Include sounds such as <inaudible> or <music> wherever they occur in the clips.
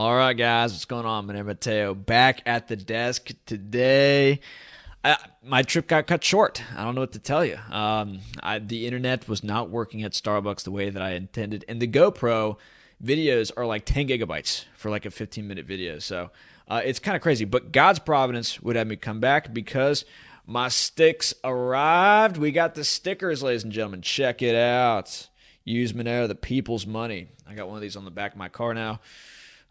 All right, guys, what's going on? My name is Matteo. Back at the desk today. I, my trip got cut short. I don't know what to tell you. Um, I, the internet was not working at Starbucks the way that I intended, and the GoPro videos are like 10 gigabytes for like a 15 minute video. So uh, it's kind of crazy. But God's providence would have me come back because my sticks arrived. We got the stickers, ladies and gentlemen. Check it out. Use Monero, the people's money. I got one of these on the back of my car now.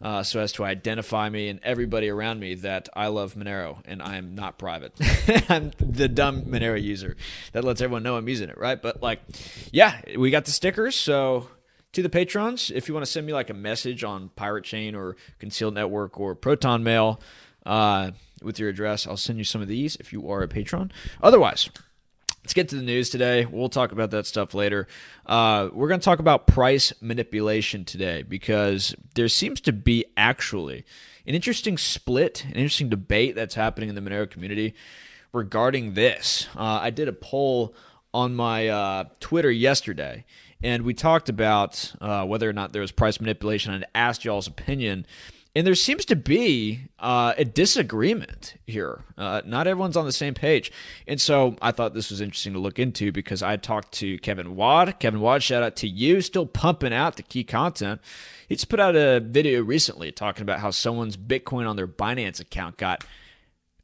Uh, so as to identify me and everybody around me that I love Monero and I am not private. <laughs> I'm the dumb Monero user that lets everyone know I'm using it, right? But like, yeah, we got the stickers. So to the patrons, if you want to send me like a message on Pirate Chain or Conceal Network or Proton Mail uh, with your address, I'll send you some of these if you are a patron. Otherwise, Let's get to the news today. We'll talk about that stuff later. Uh, we're going to talk about price manipulation today because there seems to be actually an interesting split, an interesting debate that's happening in the Monero community regarding this. Uh, I did a poll on my uh, Twitter yesterday, and we talked about uh, whether or not there was price manipulation and asked y'all's opinion. And there seems to be uh, a disagreement here. Uh, not everyone's on the same page. And so I thought this was interesting to look into because I talked to Kevin Wad. Kevin Wad, shout out to you, still pumping out the key content. He just put out a video recently talking about how someone's Bitcoin on their Binance account got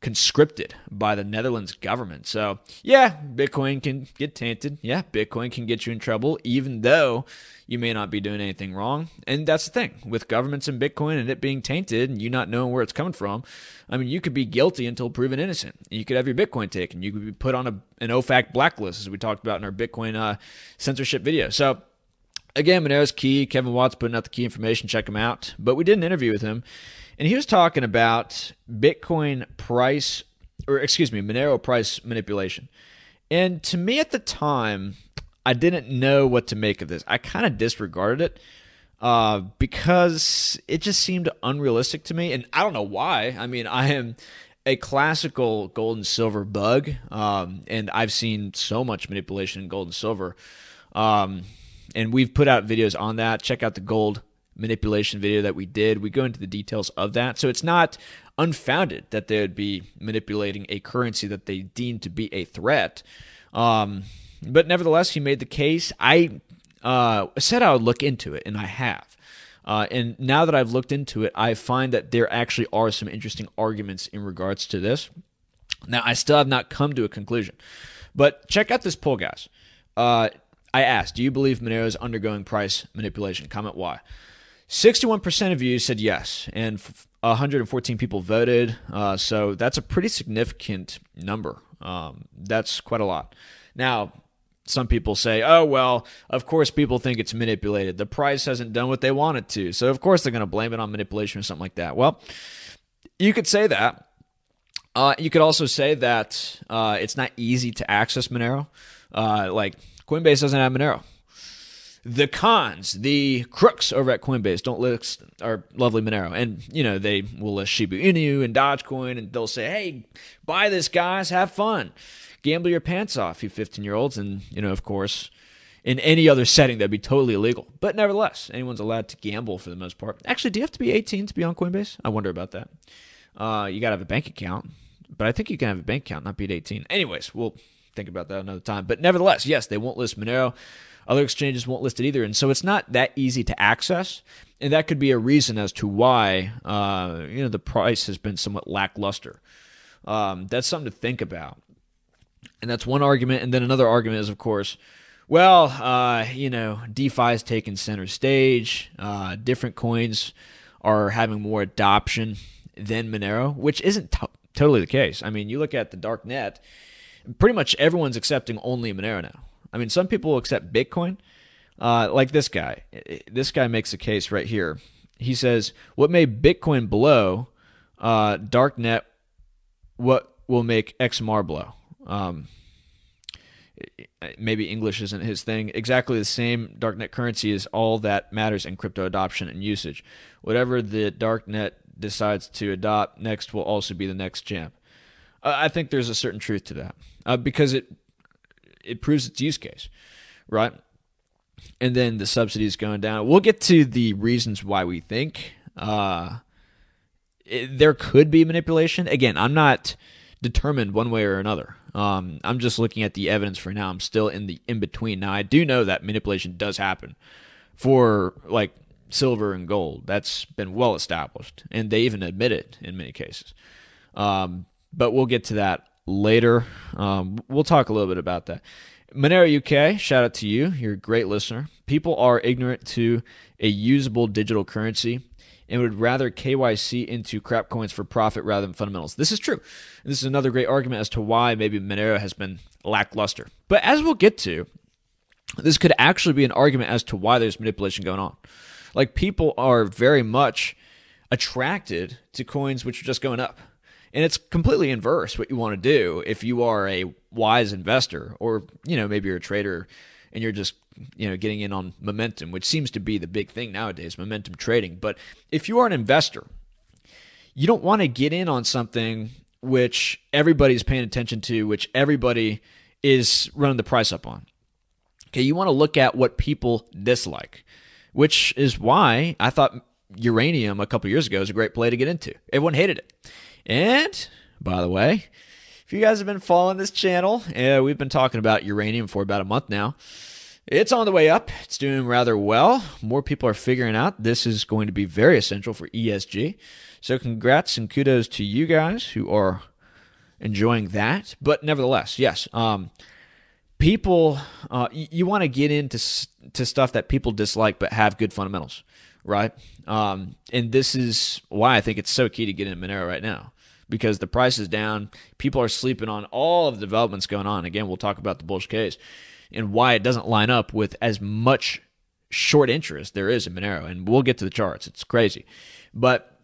conscripted by the Netherlands government. So, yeah, Bitcoin can get tainted. Yeah, Bitcoin can get you in trouble, even though you may not be doing anything wrong. And that's the thing with governments and Bitcoin and it being tainted and you not knowing where it's coming from. I mean, you could be guilty until proven innocent. You could have your Bitcoin taken. You could be put on a, an OFAC blacklist, as we talked about in our Bitcoin uh, censorship video. So, again, Monero's key. Kevin Watts putting out the key information. Check him out. But we did an interview with him and he was talking about Bitcoin price, or excuse me, Monero price manipulation. And to me at the time, I didn't know what to make of this. I kind of disregarded it uh, because it just seemed unrealistic to me. And I don't know why. I mean, I am a classical gold and silver bug, um, and I've seen so much manipulation in gold and silver. Um, and we've put out videos on that. Check out the gold manipulation video that we did. We go into the details of that. So it's not unfounded that they would be manipulating a currency that they deem to be a threat. Um, but nevertheless, he made the case. I uh, said I would look into it, and I have. Uh, and now that I've looked into it, I find that there actually are some interesting arguments in regards to this. Now, I still have not come to a conclusion. But check out this poll, guys. Uh, I asked, do you believe Monero is undergoing price manipulation? Comment why. 61% of you said yes, and 114 people voted. Uh, so that's a pretty significant number. Um, that's quite a lot. Now, some people say, oh, well, of course people think it's manipulated. The price hasn't done what they want it to. So, of course, they're going to blame it on manipulation or something like that. Well, you could say that. Uh, you could also say that uh, it's not easy to access Monero. Uh, like Coinbase doesn't have Monero the cons, the crooks over at Coinbase don't list our lovely Monero. And, you know, they will list Shiba Inu and Dogecoin and they'll say, hey, buy this, guys, have fun. Gamble your pants off, you 15 year olds. And, you know, of course, in any other setting, that'd be totally illegal. But nevertheless, anyone's allowed to gamble for the most part. Actually, do you have to be 18 to be on Coinbase? I wonder about that. Uh, you got to have a bank account. But I think you can have a bank account, not be 18. Anyways, we'll think about that another time. But nevertheless, yes, they won't list Monero. Other exchanges won't list it either. And so it's not that easy to access. And that could be a reason as to why uh, you know the price has been somewhat lackluster. Um, that's something to think about. And that's one argument. And then another argument is, of course, well, uh, you know, DeFi is taking center stage. Uh, different coins are having more adoption than Monero, which isn't t- totally the case. I mean, you look at the dark net, pretty much everyone's accepting only Monero now. I mean, some people will accept Bitcoin, uh, like this guy. This guy makes a case right here. He says, "What made Bitcoin blow? Uh, darknet. What will make XMR blow?" Um, maybe English isn't his thing. Exactly the same darknet currency is all that matters in crypto adoption and usage. Whatever the darknet decides to adopt next will also be the next champ. Uh, I think there's a certain truth to that uh, because it it proves its use case, right? And then the subsidies going down. We'll get to the reasons why we think Uh, it, there could be manipulation. Again, I'm not determined one way or another. Um, I'm just looking at the evidence for now. I'm still in the in between. Now, I do know that manipulation does happen for like silver and gold. That's been well established, and they even admit it in many cases. Um, but we'll get to that later. Um, we'll talk a little bit about that. Monero UK, shout out to you. You're a great listener. People are ignorant to a usable digital currency and would rather KYC into crap coins for profit rather than fundamentals. This is true. And this is another great argument as to why maybe Monero has been lackluster. But as we'll get to, this could actually be an argument as to why there's manipulation going on. Like people are very much attracted to coins which are just going up. And it's completely inverse what you want to do if you are a wise investor or, you know, maybe you're a trader and you're just you know getting in on momentum, which seems to be the big thing nowadays, momentum trading. But if you are an investor, you don't want to get in on something which everybody's paying attention to, which everybody is running the price up on. Okay, you want to look at what people dislike, which is why I thought uranium a couple years ago was a great play to get into. Everyone hated it. And by the way, if you guys have been following this channel, uh, we've been talking about uranium for about a month now. It's on the way up. It's doing rather well. More people are figuring out this is going to be very essential for ESG. So, congrats and kudos to you guys who are enjoying that. But nevertheless, yes, um, people, uh, you, you want to get into to stuff that people dislike but have good fundamentals, right? Um, and this is why I think it's so key to get in Monero right now because the price is down. People are sleeping on all of the developments going on. Again, we'll talk about the bullish case and why it doesn't line up with as much short interest there is in Monero. And we'll get to the charts. It's crazy. But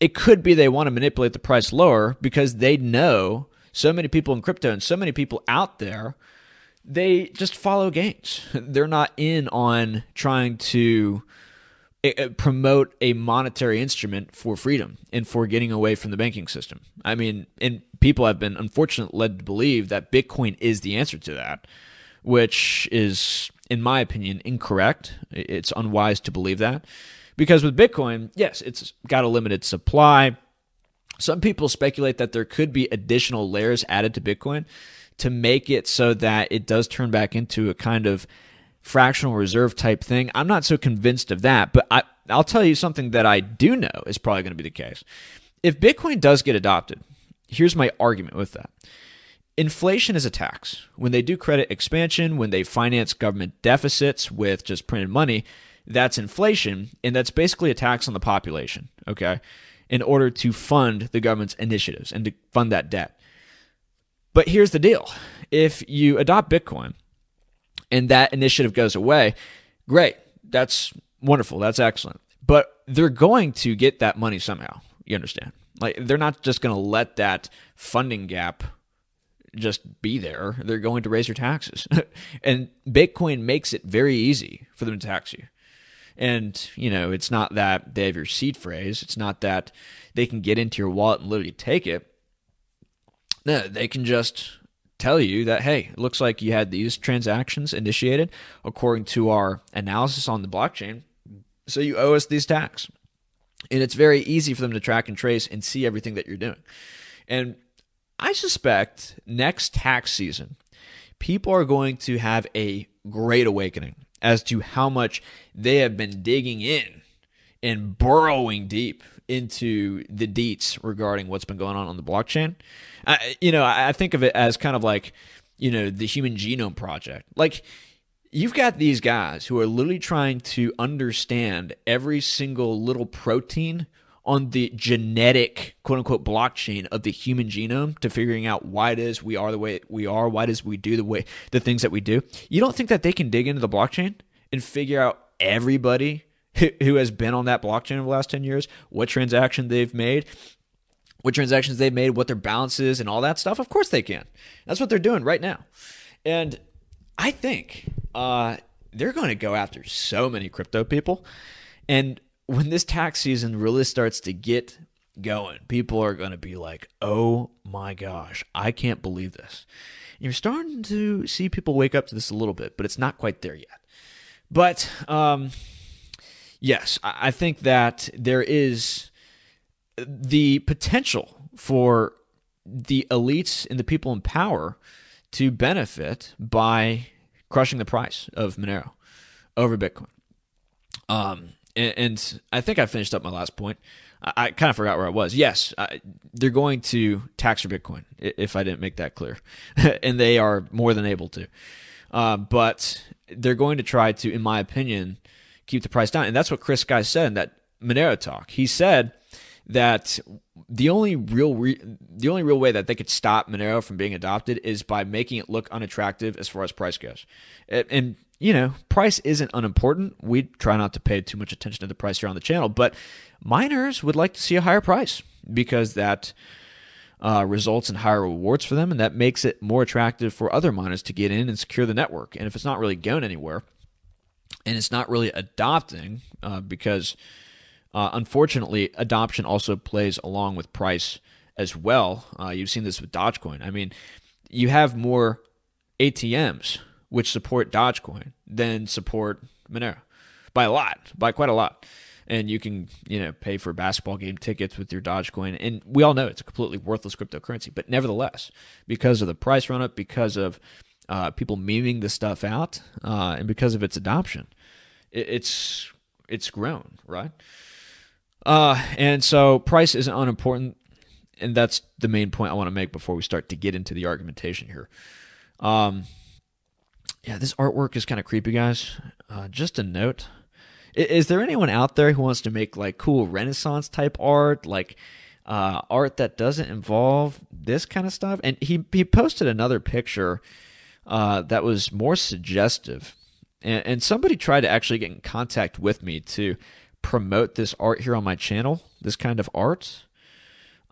it could be they want to manipulate the price lower because they know so many people in crypto and so many people out there, they just follow gains. <laughs> They're not in on trying to promote a monetary instrument for freedom and for getting away from the banking system. I mean, and people have been unfortunately led to believe that Bitcoin is the answer to that, which is, in my opinion, incorrect. It's unwise to believe that. Because with Bitcoin, yes, it's got a limited supply. Some people speculate that there could be additional layers added to Bitcoin to make it so that it does turn back into a kind of fractional reserve type thing. I'm not so convinced of that, but I, I'll tell you something that I do know is probably going to be the case. If Bitcoin does get adopted, here's my argument with that. Inflation is a tax. When they do credit expansion, when they finance government deficits with just printed money, that's inflation, and that's basically a tax on the population, okay, in order to fund the government's initiatives and to fund that debt. But here's the deal if you adopt Bitcoin and that initiative goes away, great. That's wonderful. That's excellent. But they're going to get that money somehow. You understand? Like they're not just going to let that funding gap just be there. They're going to raise your taxes. <laughs> and Bitcoin makes it very easy for them to tax you. And, you know, it's not that they have your seed phrase. It's not that they can get into your wallet and literally take it. No, they can just tell you that, hey, it looks like you had these transactions initiated according to our analysis on the blockchain. So you owe us these tax. And it's very easy for them to track and trace and see everything that you're doing. And I suspect next tax season, people are going to have a great awakening as to how much they have been digging in and burrowing deep into the deets regarding what's been going on on the blockchain. You know, I think of it as kind of like, you know, the Human Genome Project. Like, you've got these guys who are literally trying to understand every single little protein on the genetic quote unquote blockchain of the human genome to figuring out why it is we are the way we are, why is we do the way the things that we do. You don't think that they can dig into the blockchain and figure out everybody who has been on that blockchain over the last 10 years, what transaction they've made, what transactions they've made, what their balance is, and all that stuff? Of course they can. That's what they're doing right now. And I think uh, they're going to go after so many crypto people. And when this tax season really starts to get going, people are going to be like, oh my gosh, I can't believe this. And you're starting to see people wake up to this a little bit, but it's not quite there yet. But um, yes, I think that there is the potential for the elites and the people in power to benefit by crushing the price of Monero over Bitcoin. Um, and, and I think I finished up my last point. I, I kind of forgot where I was. Yes, I, they're going to tax your Bitcoin if I didn't make that clear, <laughs> and they are more than able to. Uh, but they're going to try to, in my opinion, keep the price down, and that's what Chris Sky said in that Monero talk. He said that the only real re- the only real way that they could stop Monero from being adopted is by making it look unattractive as far as price goes. And, and, you know, price isn't unimportant. We try not to pay too much attention to the price here on the channel, but miners would like to see a higher price because that uh, results in higher rewards for them, and that makes it more attractive for other miners to get in and secure the network. And if it's not really going anywhere, and it's not really adopting, uh, because uh, unfortunately, adoption also plays along with price as well. Uh, you've seen this with Dogecoin. I mean, you have more ATMs which support Dogecoin than support Monero by a lot, by quite a lot. And you can, you know, pay for basketball game tickets with your Dogecoin. And we all know it's a completely worthless cryptocurrency. But nevertheless, because of the price run up, because of uh, people memeing the stuff out, uh, and because of its adoption, it, it's it's grown, right? Uh, and so price isn't unimportant, and that's the main point I want to make before we start to get into the argumentation here. Um, yeah, this artwork is kind of creepy, guys. Uh, just a note: is, is, there anyone out there who wants to make like cool Renaissance type art, like uh, art that doesn't involve this kind of stuff? And he he posted another picture uh, that was more suggestive, and, and somebody tried to actually get in contact with me to promote this art here on my channel, this kind of art.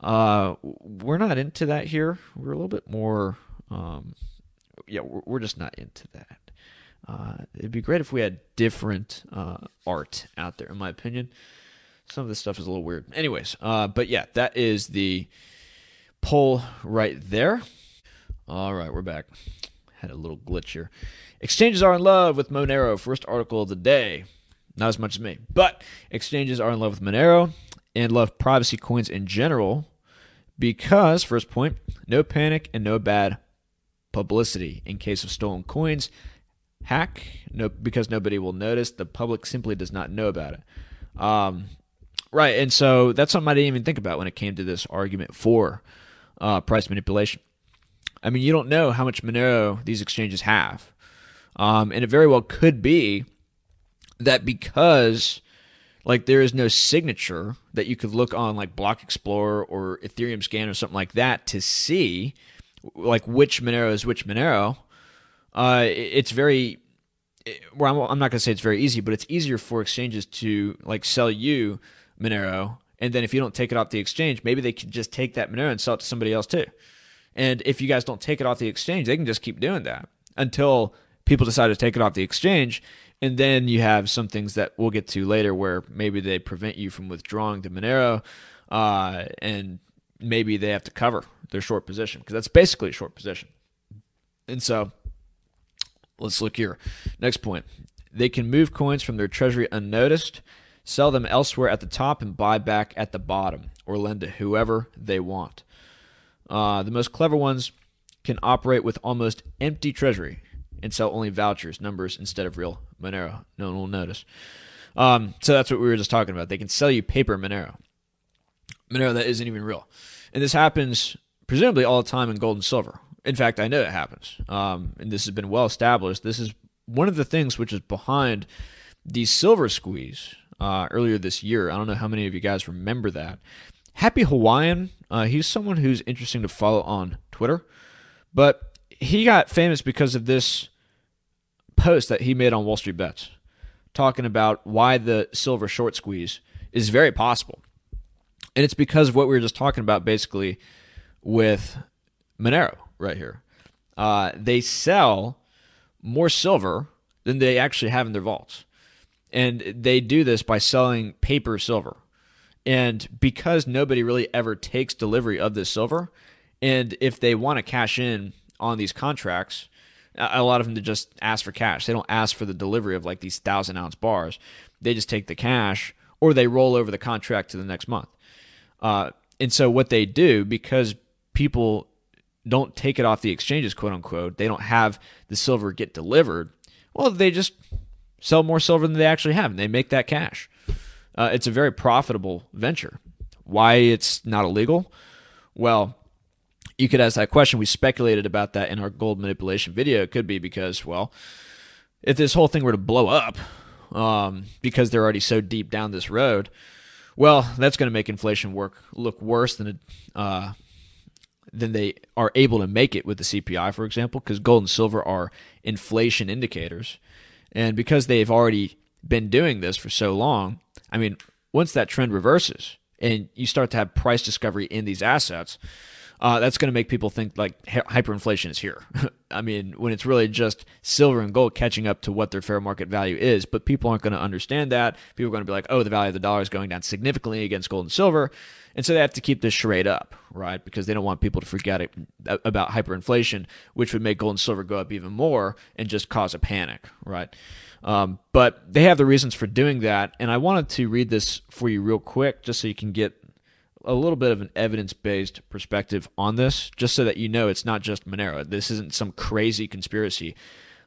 Uh, we're not into that here. We're a little bit more, um, yeah, we're, we're just not into that. Uh, it'd be great if we had different uh, art out there, in my opinion. Some of this stuff is a little weird. Anyways, uh, but yeah, that is the poll right there. All right, we're back. Had a little glitch here. Exchanges are in love with Monero. First article of the day. Not as much as me. But exchanges are in love with Monero and love privacy coins in general because, first point, no panic and no bad publicity in case of stolen coins. Hack, no, because nobody will notice. The public simply does not know about it. Um, right, and so that's something I didn't even think about when it came to this argument for uh, price manipulation. I mean, you don't know how much Monero these exchanges have. Um, and it very well could be that because like there is no signature that you could look on like Block Explorer or Ethereum Scan or something like that to see like which Monero is which Monero. Uh, it's very well, I'm not going to say it's very easy, but it's easier for exchanges to like sell you Monero, and then if you don't take it off the exchange, maybe they could just take that Monero and sell it to somebody else too. And if you guys don't take it off the exchange, they can just keep doing that until people decide to take it off the exchange, and then you have some things that we'll get to later where maybe they prevent you from withdrawing to Monero, uh, and maybe they have to cover their short position because that's basically a short position. And so let's look here. Next point they can move coins from their treasury unnoticed, sell them elsewhere at the top, and buy back at the bottom or lend to whoever they want. Uh, the most clever ones can operate with almost empty treasury and sell only vouchers, numbers instead of real Monero. No one will notice. Um, so that's what we were just talking about. They can sell you paper Monero, Monero that isn't even real, and this happens presumably all the time in gold and silver. In fact, I know it happens, um, and this has been well established. This is one of the things which is behind the silver squeeze uh, earlier this year. I don't know how many of you guys remember that. Happy Hawaiian, uh, he's someone who's interesting to follow on Twitter, but he got famous because of this post that he made on Wall Street Bets talking about why the silver short squeeze is very possible. And it's because of what we were just talking about basically with Monero right here. Uh, they sell more silver than they actually have in their vaults. And they do this by selling paper silver. And because nobody really ever takes delivery of this silver, and if they want to cash in on these contracts, A lot of them to just ask for cash. They don't ask for the delivery of like these thousand ounce bars. They just take the cash or they roll over the contract to the next month. Uh, and so what they do because people don't take it off the exchanges, quote unquote, they don't have the silver get delivered. Well, they just sell more silver than they actually have, and they make that cash. Uh, it's a very profitable venture. Why it's not illegal? Well, you could ask that question. We speculated about that in our gold manipulation video. It could be because, well, if this whole thing were to blow up, um, because they're already so deep down this road, well, that's going to make inflation work look worse than uh, than they are able to make it with the CPI, for example, because gold and silver are inflation indicators, and because they've already been doing this for so long, I mean, once that trend reverses and you start to have price discovery in these assets, uh, that's going to make people think like hyperinflation is here. <laughs> I mean, when it's really just silver and gold catching up to what their fair market value is, but people aren't going to understand that. People are going to be like, oh, the value of the dollar is going down significantly against gold and silver. And so they have to keep this charade up, right? Because they don't want people to forget it, about hyperinflation, which would make gold and silver go up even more and just cause a panic, right? Um, but they have the reasons for doing that. And I wanted to read this for you real quick just so you can get a little bit of an evidence based perspective on this, just so that you know it's not just Monero. This isn't some crazy conspiracy,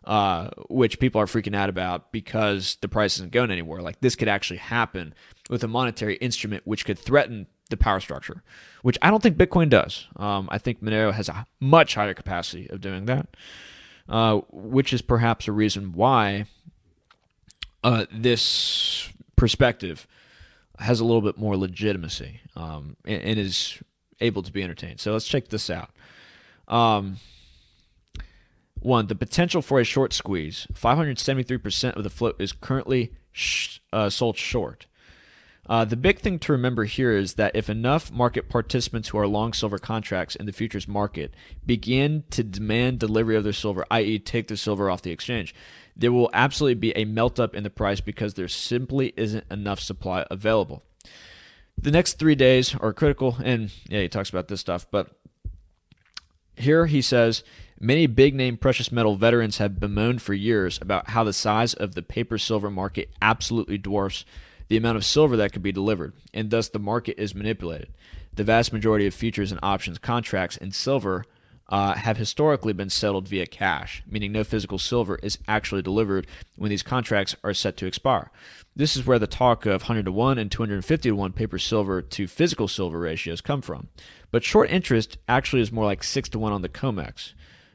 uh, which people are freaking out about because the price isn't going anywhere. Like this could actually happen with a monetary instrument which could threaten the power structure, which I don't think Bitcoin does. Um, I think Monero has a much higher capacity of doing that, uh, which is perhaps a reason why uh, this perspective has a little bit more legitimacy um, and, and, is able to be entertained. So let's check this out. Um, one, the potential for a short squeeze. 573% of the float is currently sh- uh, sold short. Uh, the big thing to remember here is that if enough market participants who are long silver contracts in the futures market begin to demand delivery of their silver, i.e., take their silver off the exchange, there will absolutely be a melt up in the price because there simply isn't enough supply available. The next three days are critical, and yeah, he talks about this stuff, but here he says many big name precious metal veterans have bemoaned for years about how the size of the paper silver market absolutely dwarfs the amount of silver that could be delivered, and thus the market is manipulated. The vast majority of futures and options contracts in silver uh, have historically been settled via cash, meaning no physical silver is actually delivered when these contracts are set to expire. This is where the talk of 100 to 1 and 250 to 1 paper silver to physical silver ratios come from. But short interest actually is more like 6 to 1 on the COMEX.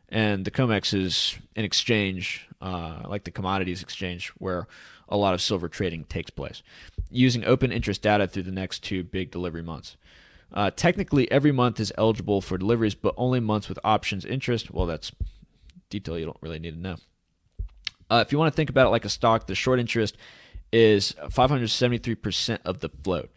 And the COMEX is an exchange, uh, like the commodities exchange, where a lot of silver trading takes place, using open interest data through the next two big delivery months. Uh, technically, every month is eligible for deliveries, but only months with options interest. Well, that's detail you don't really need to know. Uh, if you want to think about it like a stock, the short interest is 573% of the float,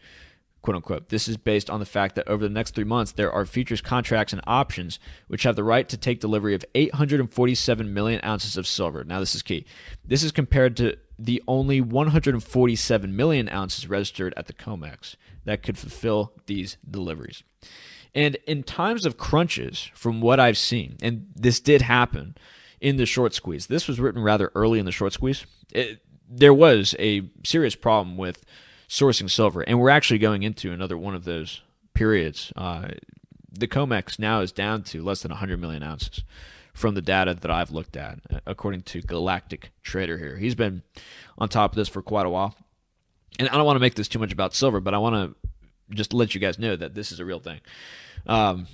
quote unquote. This is based on the fact that over the next three months, there are futures contracts and options which have the right to take delivery of 847 million ounces of silver. Now, this is key. This is compared to the only 147 million ounces registered at the COMEX that could fulfill these deliveries. And in times of crunches, from what I've seen, and this did happen in the short squeeze, this was written rather early in the short squeeze. It, there was a serious problem with sourcing silver, and we're actually going into another one of those periods. Uh, the COMEX now is down to less than 100 million ounces from the data that I've looked at, according to Galactic Trader here. He's been on top of this for quite a while and I don't want to make this too much about silver, but I want to just let you guys know that this is a real thing. Um,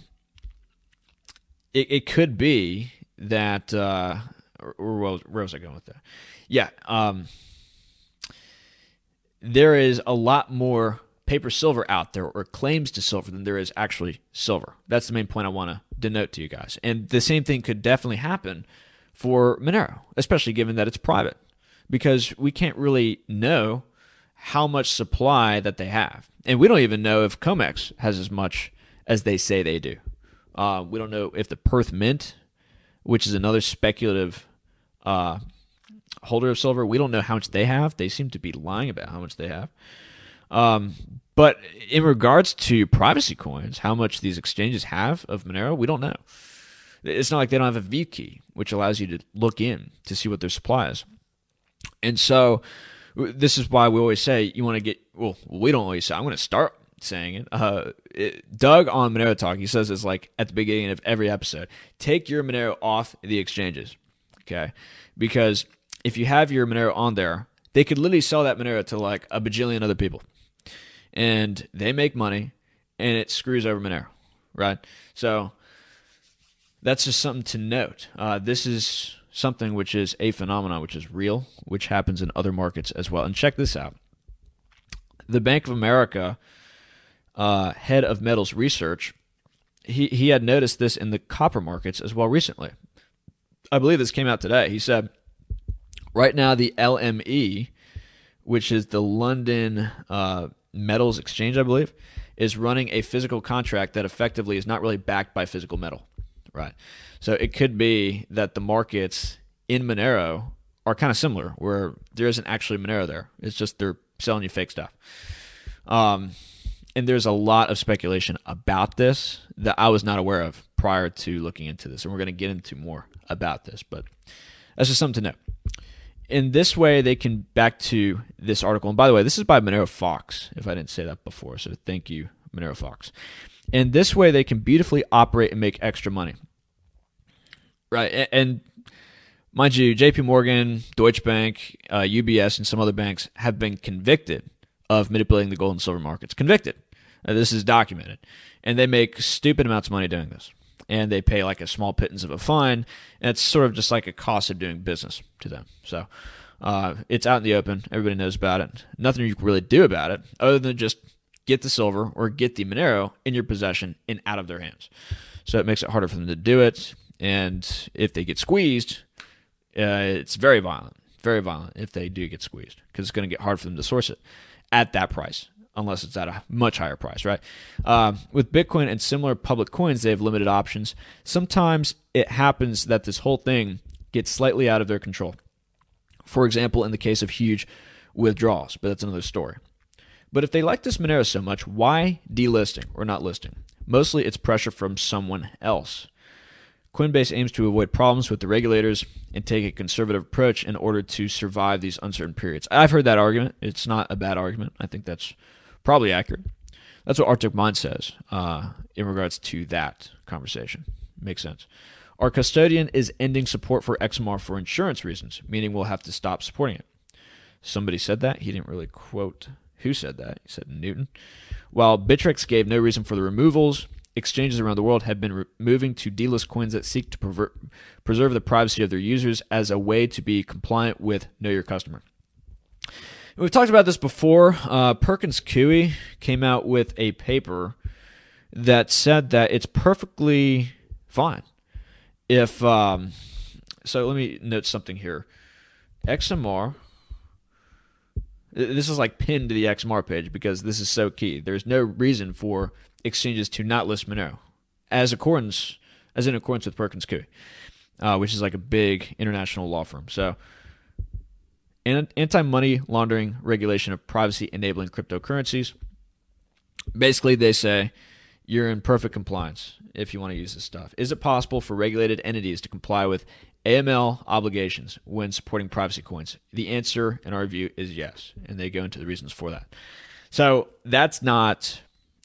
it, it could be that, uh, where was I going with that? Yeah, um, there is a lot more paper silver out there or claims to silver than there is actually silver. That's the main point I want to denote to you guys. And the same thing could definitely happen for Monero, especially given that it's private, because we can't really know how much supply that they have. And we don't even know if COMEX has as much as they say they do. Uh, we don't know if the Perth Mint, which is another speculative uh, holder of silver, we don't know how much they have. They seem to be lying about how much they have. Um, but in regards to privacy coins, how much these exchanges have of Monero, we don't know. It's not like they don't have a view key, which allows you to look in to see what their supply is. And so this is why we always say you want to get, well, we don't always say, I'm going to start saying it. Uh, it, Doug on Monero Talk, he says it's like at the beginning of every episode take your Monero off the exchanges. Okay. Because if you have your Monero on there, they could literally sell that Monero to like a bajillion other people. And they make money and it screws over Monero, right? So that's just something to note. Uh, this is something which is a phenomenon which is real, which happens in other markets as well. And check this out the Bank of America uh, head of metals research, he, he had noticed this in the copper markets as well recently. I believe this came out today. He said, right now, the LME, which is the London uh, Metals Exchange, I believe, is running a physical contract that effectively is not really backed by physical metal. Right. So it could be that the markets in Monero are kind of similar, where there isn't actually Monero there. It's just they're selling you fake stuff. Um, and there's a lot of speculation about this that I was not aware of prior to looking into this. And we're going to get into more about this, but that's just something to know. In this way, they can back to this article. And by the way, this is by Monero Fox, if I didn't say that before. So thank you, Monero Fox. In this way, they can beautifully operate and make extra money. Right. And mind you, JP Morgan, Deutsche Bank, uh, UBS, and some other banks have been convicted of manipulating the gold and silver markets. Convicted. Uh, this is documented. And they make stupid amounts of money doing this. And they pay like a small pittance of a fine. And it's sort of just like a cost of doing business to them. So uh, it's out in the open. Everybody knows about it. Nothing you can really do about it other than just get the silver or get the Monero in your possession and out of their hands. So it makes it harder for them to do it. And if they get squeezed, uh, it's very violent, very violent if they do get squeezed because it's going to get hard for them to source it at that price unless it's at a much higher price, right? Uh, with Bitcoin and similar public coins, they have limited options. Sometimes it happens that this whole thing gets slightly out of their control. For example, in the case of huge withdrawals, but that's another story. But if they like this Monero so much, why delisting or not listing? Mostly it's pressure from someone else. Coinbase aims to avoid problems with the regulators and take a conservative approach in order to survive these uncertain periods. I've heard that argument. It's not a bad argument. I think that's probably accurate. That's what Arctic Mind says uh, in regards to that conversation. Makes sense. Our custodian is ending support for XMR for insurance reasons, meaning we'll have to stop supporting it. Somebody said that. He didn't really quote who said that. He said Newton. While Bittrex gave no reason for the removals, exchanges around the world have been re- moving to delist coins that seek to pervert, preserve the privacy of their users as a way to be compliant with Know Your Customer. We've talked about this before. Uh, Perkins Coie came out with a paper that said that it's perfectly fine if. Um, so let me note something here. XMR. This is like pinned to the XMR page because this is so key. There's no reason for exchanges to not list Monero as accordance as in accordance with Perkins Coie, uh, which is like a big international law firm. So anti-money laundering regulation of privacy enabling cryptocurrencies. Basically, they say you're in perfect compliance if you want to use this stuff. Is it possible for regulated entities to comply with AML obligations when supporting privacy coins? The answer, in our view, is yes, and they go into the reasons for that. So that's not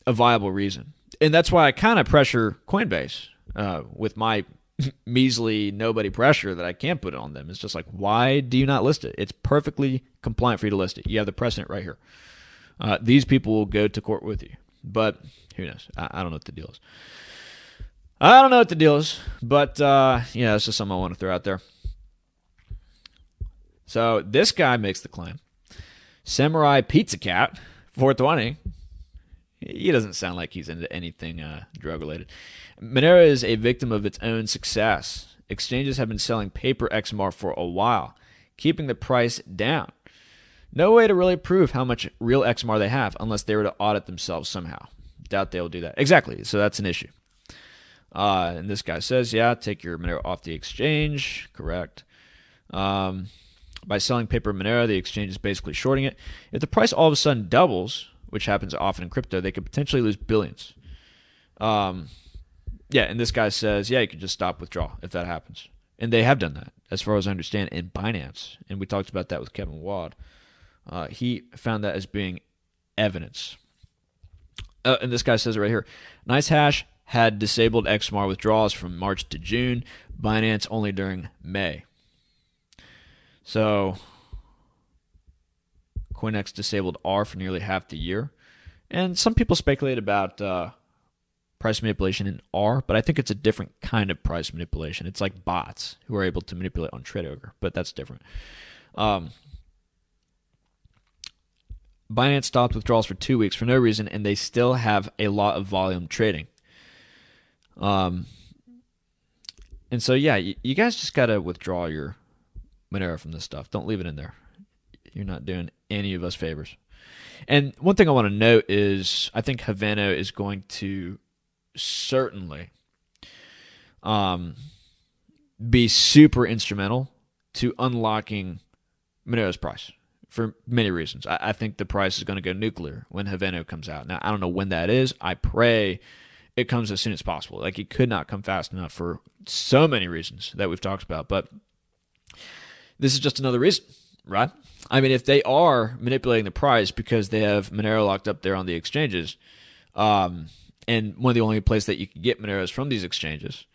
a viable reason, and that's why I kind of pressure Coinbase uh, with my <laughs> measly nobody pressure that I can't put on them. It's just like, why do you not list it? It's perfectly compliant for you to list it. You have the precedent right here. Uh, these people will go to court with you, but who knows? I, I, don't know what the deal is. I don't know what the deal is, but uh, yeah, it's just something I want to throw out there. So this guy makes the claim. Samurai Pizza Cat, 420. He doesn't sound like he's into anything uh, drug related. Monero is a victim of its own success. Exchanges have been selling paper XMR for a while, keeping the price down. No way to really prove how much real XMR they have unless they were to audit themselves somehow. Doubt they'll do that. Exactly. So that's an issue. Uh, and this guy says, yeah, take your Monero off the exchange. Correct. Um, by selling paper Monero, the exchange is basically shorting it. If the price all of a sudden doubles, which happens often in crypto, they could potentially lose billions. Um, yeah, and this guy says, yeah, you can just stop withdrawal if that happens. And they have done that, as far as I understand, in Binance. And we talked about that with Kevin Wad. Uh, he found that as being evidence. Uh, and this guy says it right here NiceHash had disabled XMAR withdrawals from March to June, Binance only during May. So, CoinEx disabled R for nearly half the year. And some people speculate about uh, price manipulation in R, but I think it's a different kind of price manipulation. It's like bots who are able to manipulate on TradeOgre, but that's different. Um, Binance stopped withdrawals for two weeks for no reason, and they still have a lot of volume trading. Um, and so yeah, you, you guys just gotta withdraw your Monero from this stuff. Don't leave it in there. You're not doing any of us favors. And one thing I want to note is I think Haveno is going to certainly um, be super instrumental to unlocking Monero's price for many reasons. I, I think the price is going to go nuclear when Haveno comes out. Now, I don't know when that is. I pray it comes as soon as possible. Like, it could not come fast enough for so many reasons that we've talked about. But this is just another reason, right? I mean, if they are manipulating the price because they have Monero locked up there on the exchanges, um, and one of the only places that you can get Monero is from these exchanges.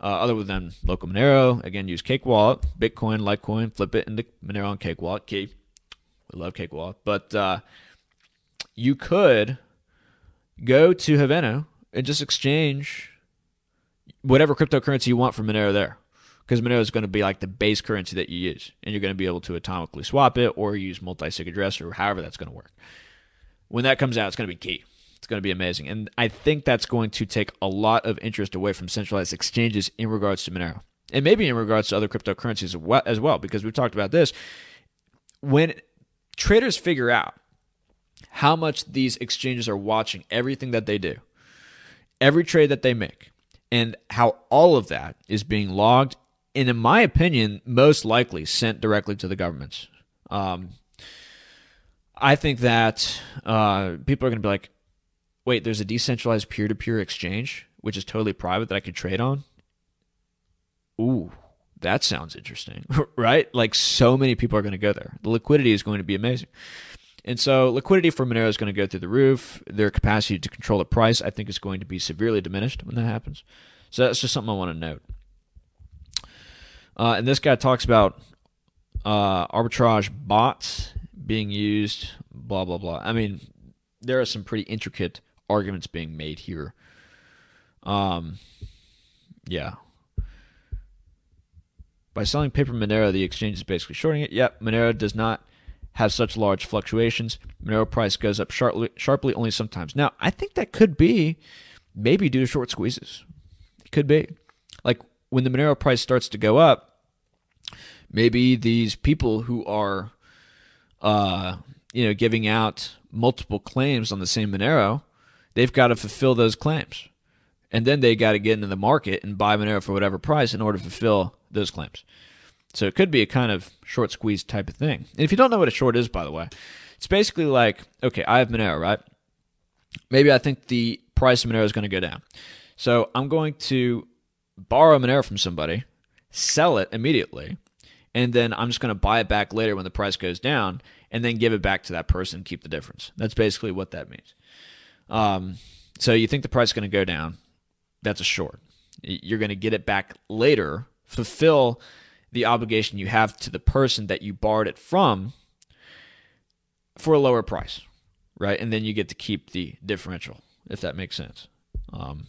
Uh, other than local Monero, again, use Cake Wallet, Bitcoin, Litecoin, flip it into Monero on Cake Wallet. Key. We love Cake Wallet. But uh, you could go to Haveno and just exchange whatever cryptocurrency you want from Monero there. Because Monero is going to be like the base currency that you use. And you're going to be able to atomically swap it or use multi sig address or however that's going to work. When that comes out, it's going to be key. It's going to be amazing. And I think that's going to take a lot of interest away from centralized exchanges in regards to Monero. And maybe in regards to other cryptocurrencies as well, because we've talked about this. When traders figure out how much these exchanges are watching everything that they do, every trade that they make, and how all of that is being logged, and in my opinion, most likely sent directly to the governments. Um, I think that uh, people are going to be like, wait, there's a decentralized peer to peer exchange, which is totally private that I could trade on. Ooh, that sounds interesting, <laughs> right? Like so many people are going to go there. The liquidity is going to be amazing. And so liquidity for Monero is going to go through the roof. Their capacity to control the price, I think, is going to be severely diminished when that happens. So that's just something I want to note. Uh, and this guy talks about uh, arbitrage bots being used, blah, blah, blah. I mean, there are some pretty intricate arguments being made here. Um, yeah. By selling paper Monero, the exchange is basically shorting it. Yep, Monero does not have such large fluctuations. Monero price goes up sharply, sharply only sometimes. Now, I think that could be maybe due to short squeezes. It could be. Like when the Monero price starts to go up, maybe these people who are uh, you know, giving out multiple claims on the same Monero they've got to fulfill those claims. And then they got to get into the market and buy Monero for whatever price in order to fulfill those claims. So it could be a kind of short squeeze type of thing. And if you don't know what a short is, by the way, it's basically like, okay, I have Monero, right? Maybe I think the price of Monero is going to go down. So I'm going to borrow Monero from somebody, sell it immediately, and then I'm just going to buy it back later when the price goes down, and then give it back to that person, keep the difference. That's basically what that means. Um, so you think the price is going to go down? That's a short. You're going to get it back later, fulfill the obligation you have to the person that you borrowed it from for a lower price, right? And then you get to keep the differential, if that makes sense. Um,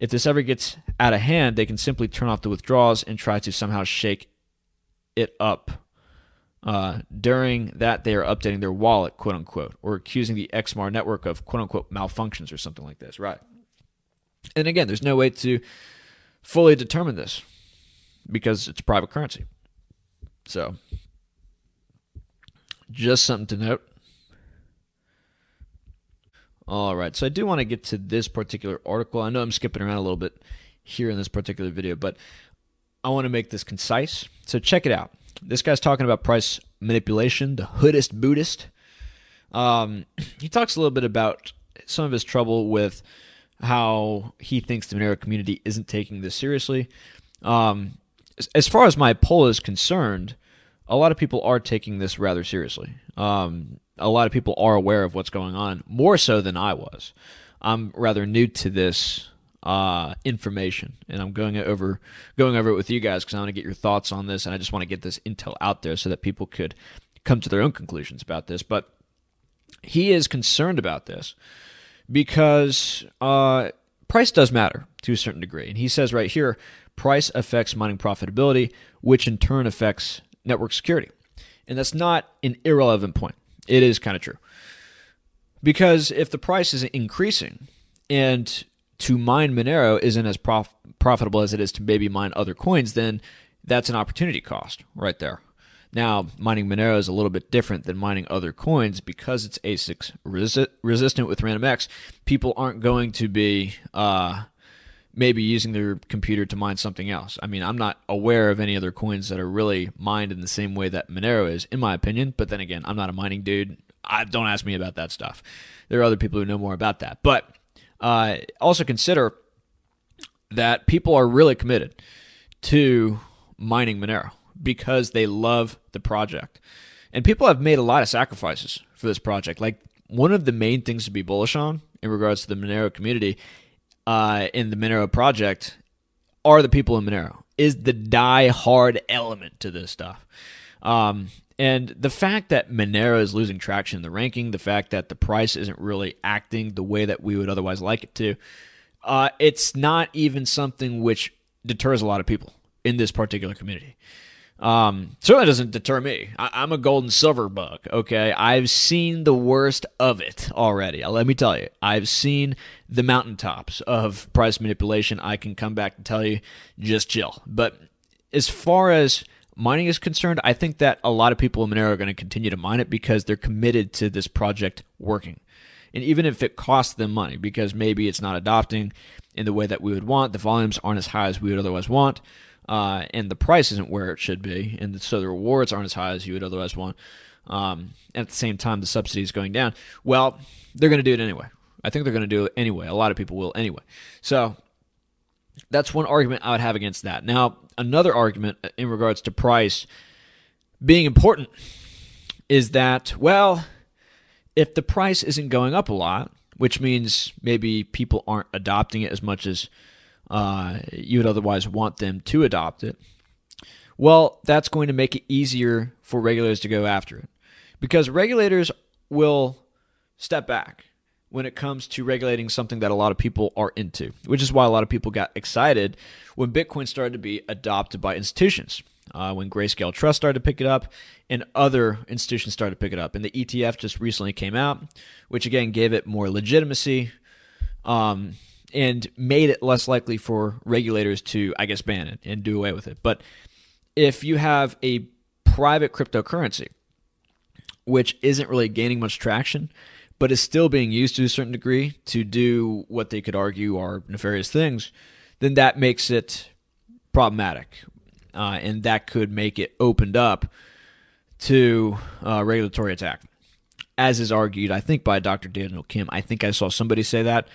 if this ever gets out of hand, they can simply turn off the withdrawals and try to somehow shake it up uh, during that, they are updating their wallet, quote unquote, or accusing the XMAR network of quote unquote malfunctions or something like this, right? And again, there's no way to fully determine this because it's private currency. So, just something to note. All right, so I do want to get to this particular article. I know I'm skipping around a little bit here in this particular video, but I want to make this concise. So, check it out. This guy's talking about price manipulation, the hoodist Buddhist. Um, <clears throat> he talks a little bit about some of his trouble with how he thinks the Monero community isn't taking this seriously. Um, as far as my poll is concerned, a lot of people are taking this rather seriously. Um, a lot of people are aware of what's going on, more so than I was. I'm rather new to this uh, information, and I'm going over going over it with you guys because I want to get your thoughts on this, and I just want to get this intel out there so that people could come to their own conclusions about this. But he is concerned about this because uh, price does matter to a certain degree, and he says right here, price affects mining profitability, which in turn affects network security, and that's not an irrelevant point. It is kind of true because if the price is increasing and to mine Monero isn't as prof- profitable as it is to maybe mine other coins, then that's an opportunity cost right there. Now, mining Monero is a little bit different than mining other coins because it's ASICs resi- resistant with RandomX. People aren't going to be uh, maybe using their computer to mine something else. I mean, I'm not aware of any other coins that are really mined in the same way that Monero is, in my opinion. But then again, I'm not a mining dude. I, don't ask me about that stuff. There are other people who know more about that. But uh, also consider that people are really committed to mining Monero because they love the project. And people have made a lot of sacrifices for this project. Like one of the main things to be bullish on in regards to the Monero community uh, in the Monero project are the people in Monero. Is the die hard element to this stuff. Um, and the fact that Monero is losing traction in the ranking, the fact that the price isn't really acting the way that we would otherwise like it to, uh, it's not even something which deters a lot of people in this particular community. Um, certainly doesn't deter me. I, am a gold and silver bug. Okay, I've seen the worst of it already. Uh, let me tell you, I've seen the mountaintops of price manipulation. I can come back and tell you, just chill. But as far as mining is concerned, I think that a lot of people in Monero are going to continue to mine it because they're committed to this project working. And even if it costs them money, because maybe it's not adopting in the way that we would want, the volumes aren't as high as we would otherwise want uh, and the price isn't where it should be, and so the rewards aren't as high as you would otherwise want. Um, at the same time, the subsidy is going down. Well, they're going to do it anyway. I think they're going to do it anyway. A lot of people will anyway. So that's one argument I would have against that. Now, another argument in regards to price being important is that, well, if the price isn't going up a lot, which means maybe people aren't adopting it as much as uh, you would otherwise want them to adopt it, well, that's going to make it easier for regulators to go after it. Because regulators will step back when it comes to regulating something that a lot of people are into, which is why a lot of people got excited when Bitcoin started to be adopted by institutions. Uh, when Grayscale Trust started to pick it up, and other institutions started to pick it up. And the ETF just recently came out, which again gave it more legitimacy. Um, and made it less likely for regulators to, I guess, ban it and do away with it. But if you have a private cryptocurrency, which isn't really gaining much traction, but is still being used to a certain degree to do what they could argue are nefarious things, then that makes it problematic. Uh, and that could make it opened up to uh, regulatory attack. As is argued, I think, by Dr. Daniel Kim. I think I saw somebody say that.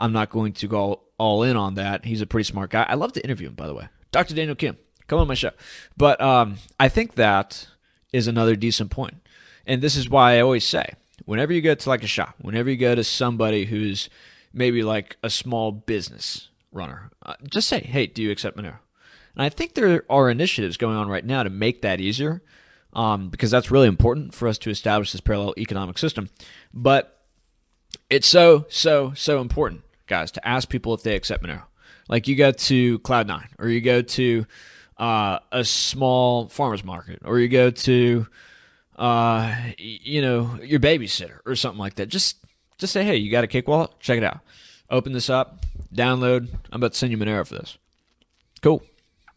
I'm not going to go all in on that. He's a pretty smart guy. I love to interview him, by the way. Dr. Daniel Kim, come on my show. But um, I think that is another decent point. And this is why I always say whenever you go to like a shop, whenever you go to somebody who's maybe like a small business runner, uh, just say, hey, do you accept Monero? And I think there are initiatives going on right now to make that easier um, because that's really important for us to establish this parallel economic system. But it's so, so, so important, guys, to ask people if they accept Monero. Like you go to Cloud9 or you go to uh, a small farmer's market or you go to, uh, you know, your babysitter or something like that. Just, just say, hey, you got a Cake wallet? Check it out. Open this up, download. I'm about to send you Monero for this. Cool.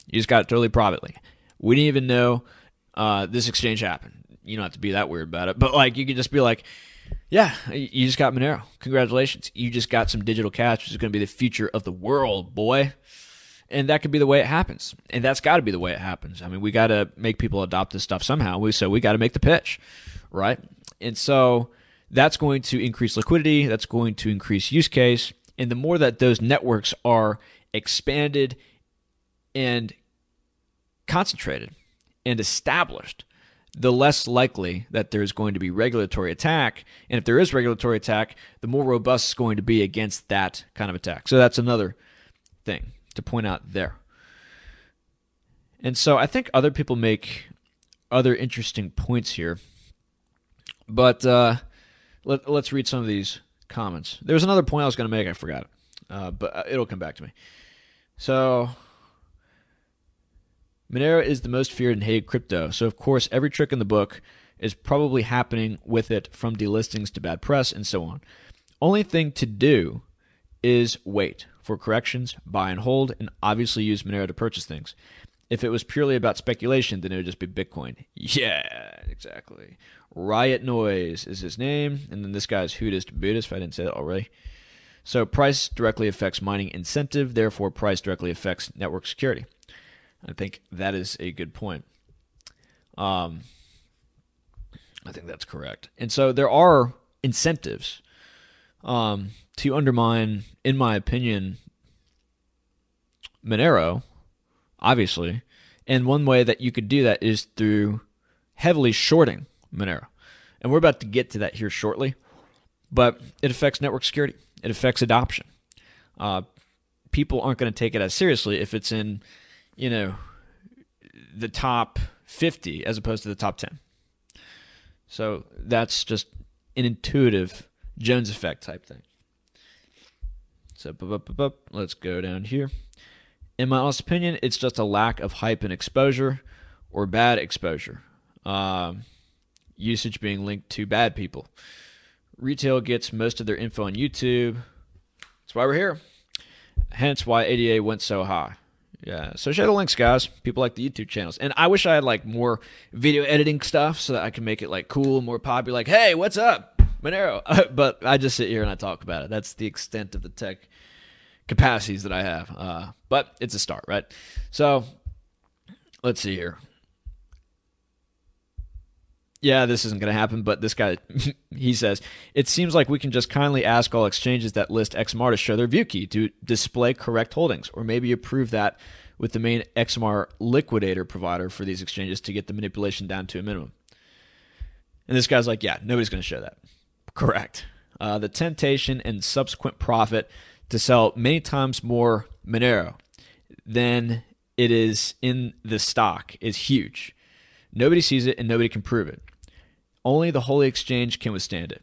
You just got it totally privately. We didn't even know uh, this exchange happened. You don't have to be that weird about it, but like you could just be like, yeah, you just got Monero. Congratulations. You just got some digital cash, which is going to be the future of the world, boy. And that could be the way it happens. And that's got to be the way it happens. I mean, we got to make people adopt this stuff somehow. We so we got to make the pitch, right? And so that's going to increase liquidity, that's going to increase use case, And the more that those networks are expanded and concentrated and established, the less likely that there's going to be regulatory attack. And if there is regulatory attack, the more robust it's going to be against that kind of attack. So that's another thing to point out there. And so I think other people make other interesting points here. But uh, let, us read some of these comments. There was another point I was going to make. I forgot it. Uh, but uh, it'll come back to me. So Monero is the most feared and hated crypto, so of course every trick in the book is probably happening with it from delistings to bad press and so on. Only thing to do is wait for corrections, buy and hold, and obviously use Monero to purchase things. If it was purely about speculation, then it would just be Bitcoin. <laughs> Yeah, exactly. Riot Noise is his name, and then this guy's Hootist Buddhist, if I didn't say that already. So price directly affects mining incentive, therefore price directly affects network security. I think that is a good point. Um, I think that's correct. And so there are incentives um, to undermine, in my opinion, Monero, obviously. And one way that you could do that is through heavily shorting Monero. And we're about to get to that here shortly. But it affects network security, it affects adoption. Uh, people aren't going to take it as seriously if it's in you know, the top 50 as opposed to the top 10. So that's just an intuitive Jones effect type thing. So let's go down here. In my honest opinion, it's just a lack of hype and exposure or bad exposure. Um, usage being linked to bad people. Retail gets most of their info on YouTube. That's why we're here. Hence why ADA went so high. Yeah. So share the links, guys. People like the YouTube channels. And I wish I had like more video editing stuff so that I can make it like cool, and more popular. Like, hey, what's up? Monero. <laughs> but I just sit here and I talk about it. That's the extent of the tech capacities that I have. Uh, but it's a start, right? So let's see here. Yeah, this isn't going to happen, but this guy, <laughs> he says, it seems like we can just kindly ask all exchanges that list XMR to show their view key to display correct holdings, or maybe approve that with the main XMR liquidator provider for these exchanges to get the manipulation down to a minimum. And this guy's like, yeah, nobody's going to show that. Correct. Uh, the temptation and subsequent profit to sell many times more Monero than it is in the stock is huge. Nobody sees it and nobody can prove it. Only the Holy Exchange can withstand it.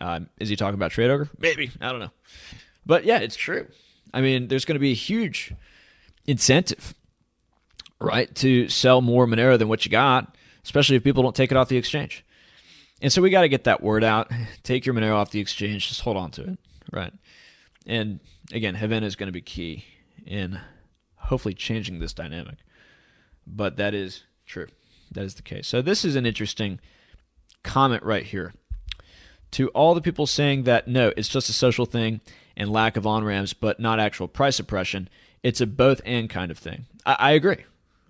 Uh, is he talking about Trade Ogre? Maybe. I don't know. But yeah, it's true. I mean, there's going to be a huge incentive, right, to sell more Monero than what you got, especially if people don't take it off the exchange. And so we got to get that word out. <sighs> Take your Monero off the exchange. Just hold on to it, right? And again, Haveno is going to be key in hopefully changing this dynamic. But that is true. That is the case. So this is an interesting comment right here. To all the people saying that no, it's just a social thing and lack of on ramps, but not actual price suppression, it's a both and kind of thing. I, I agree.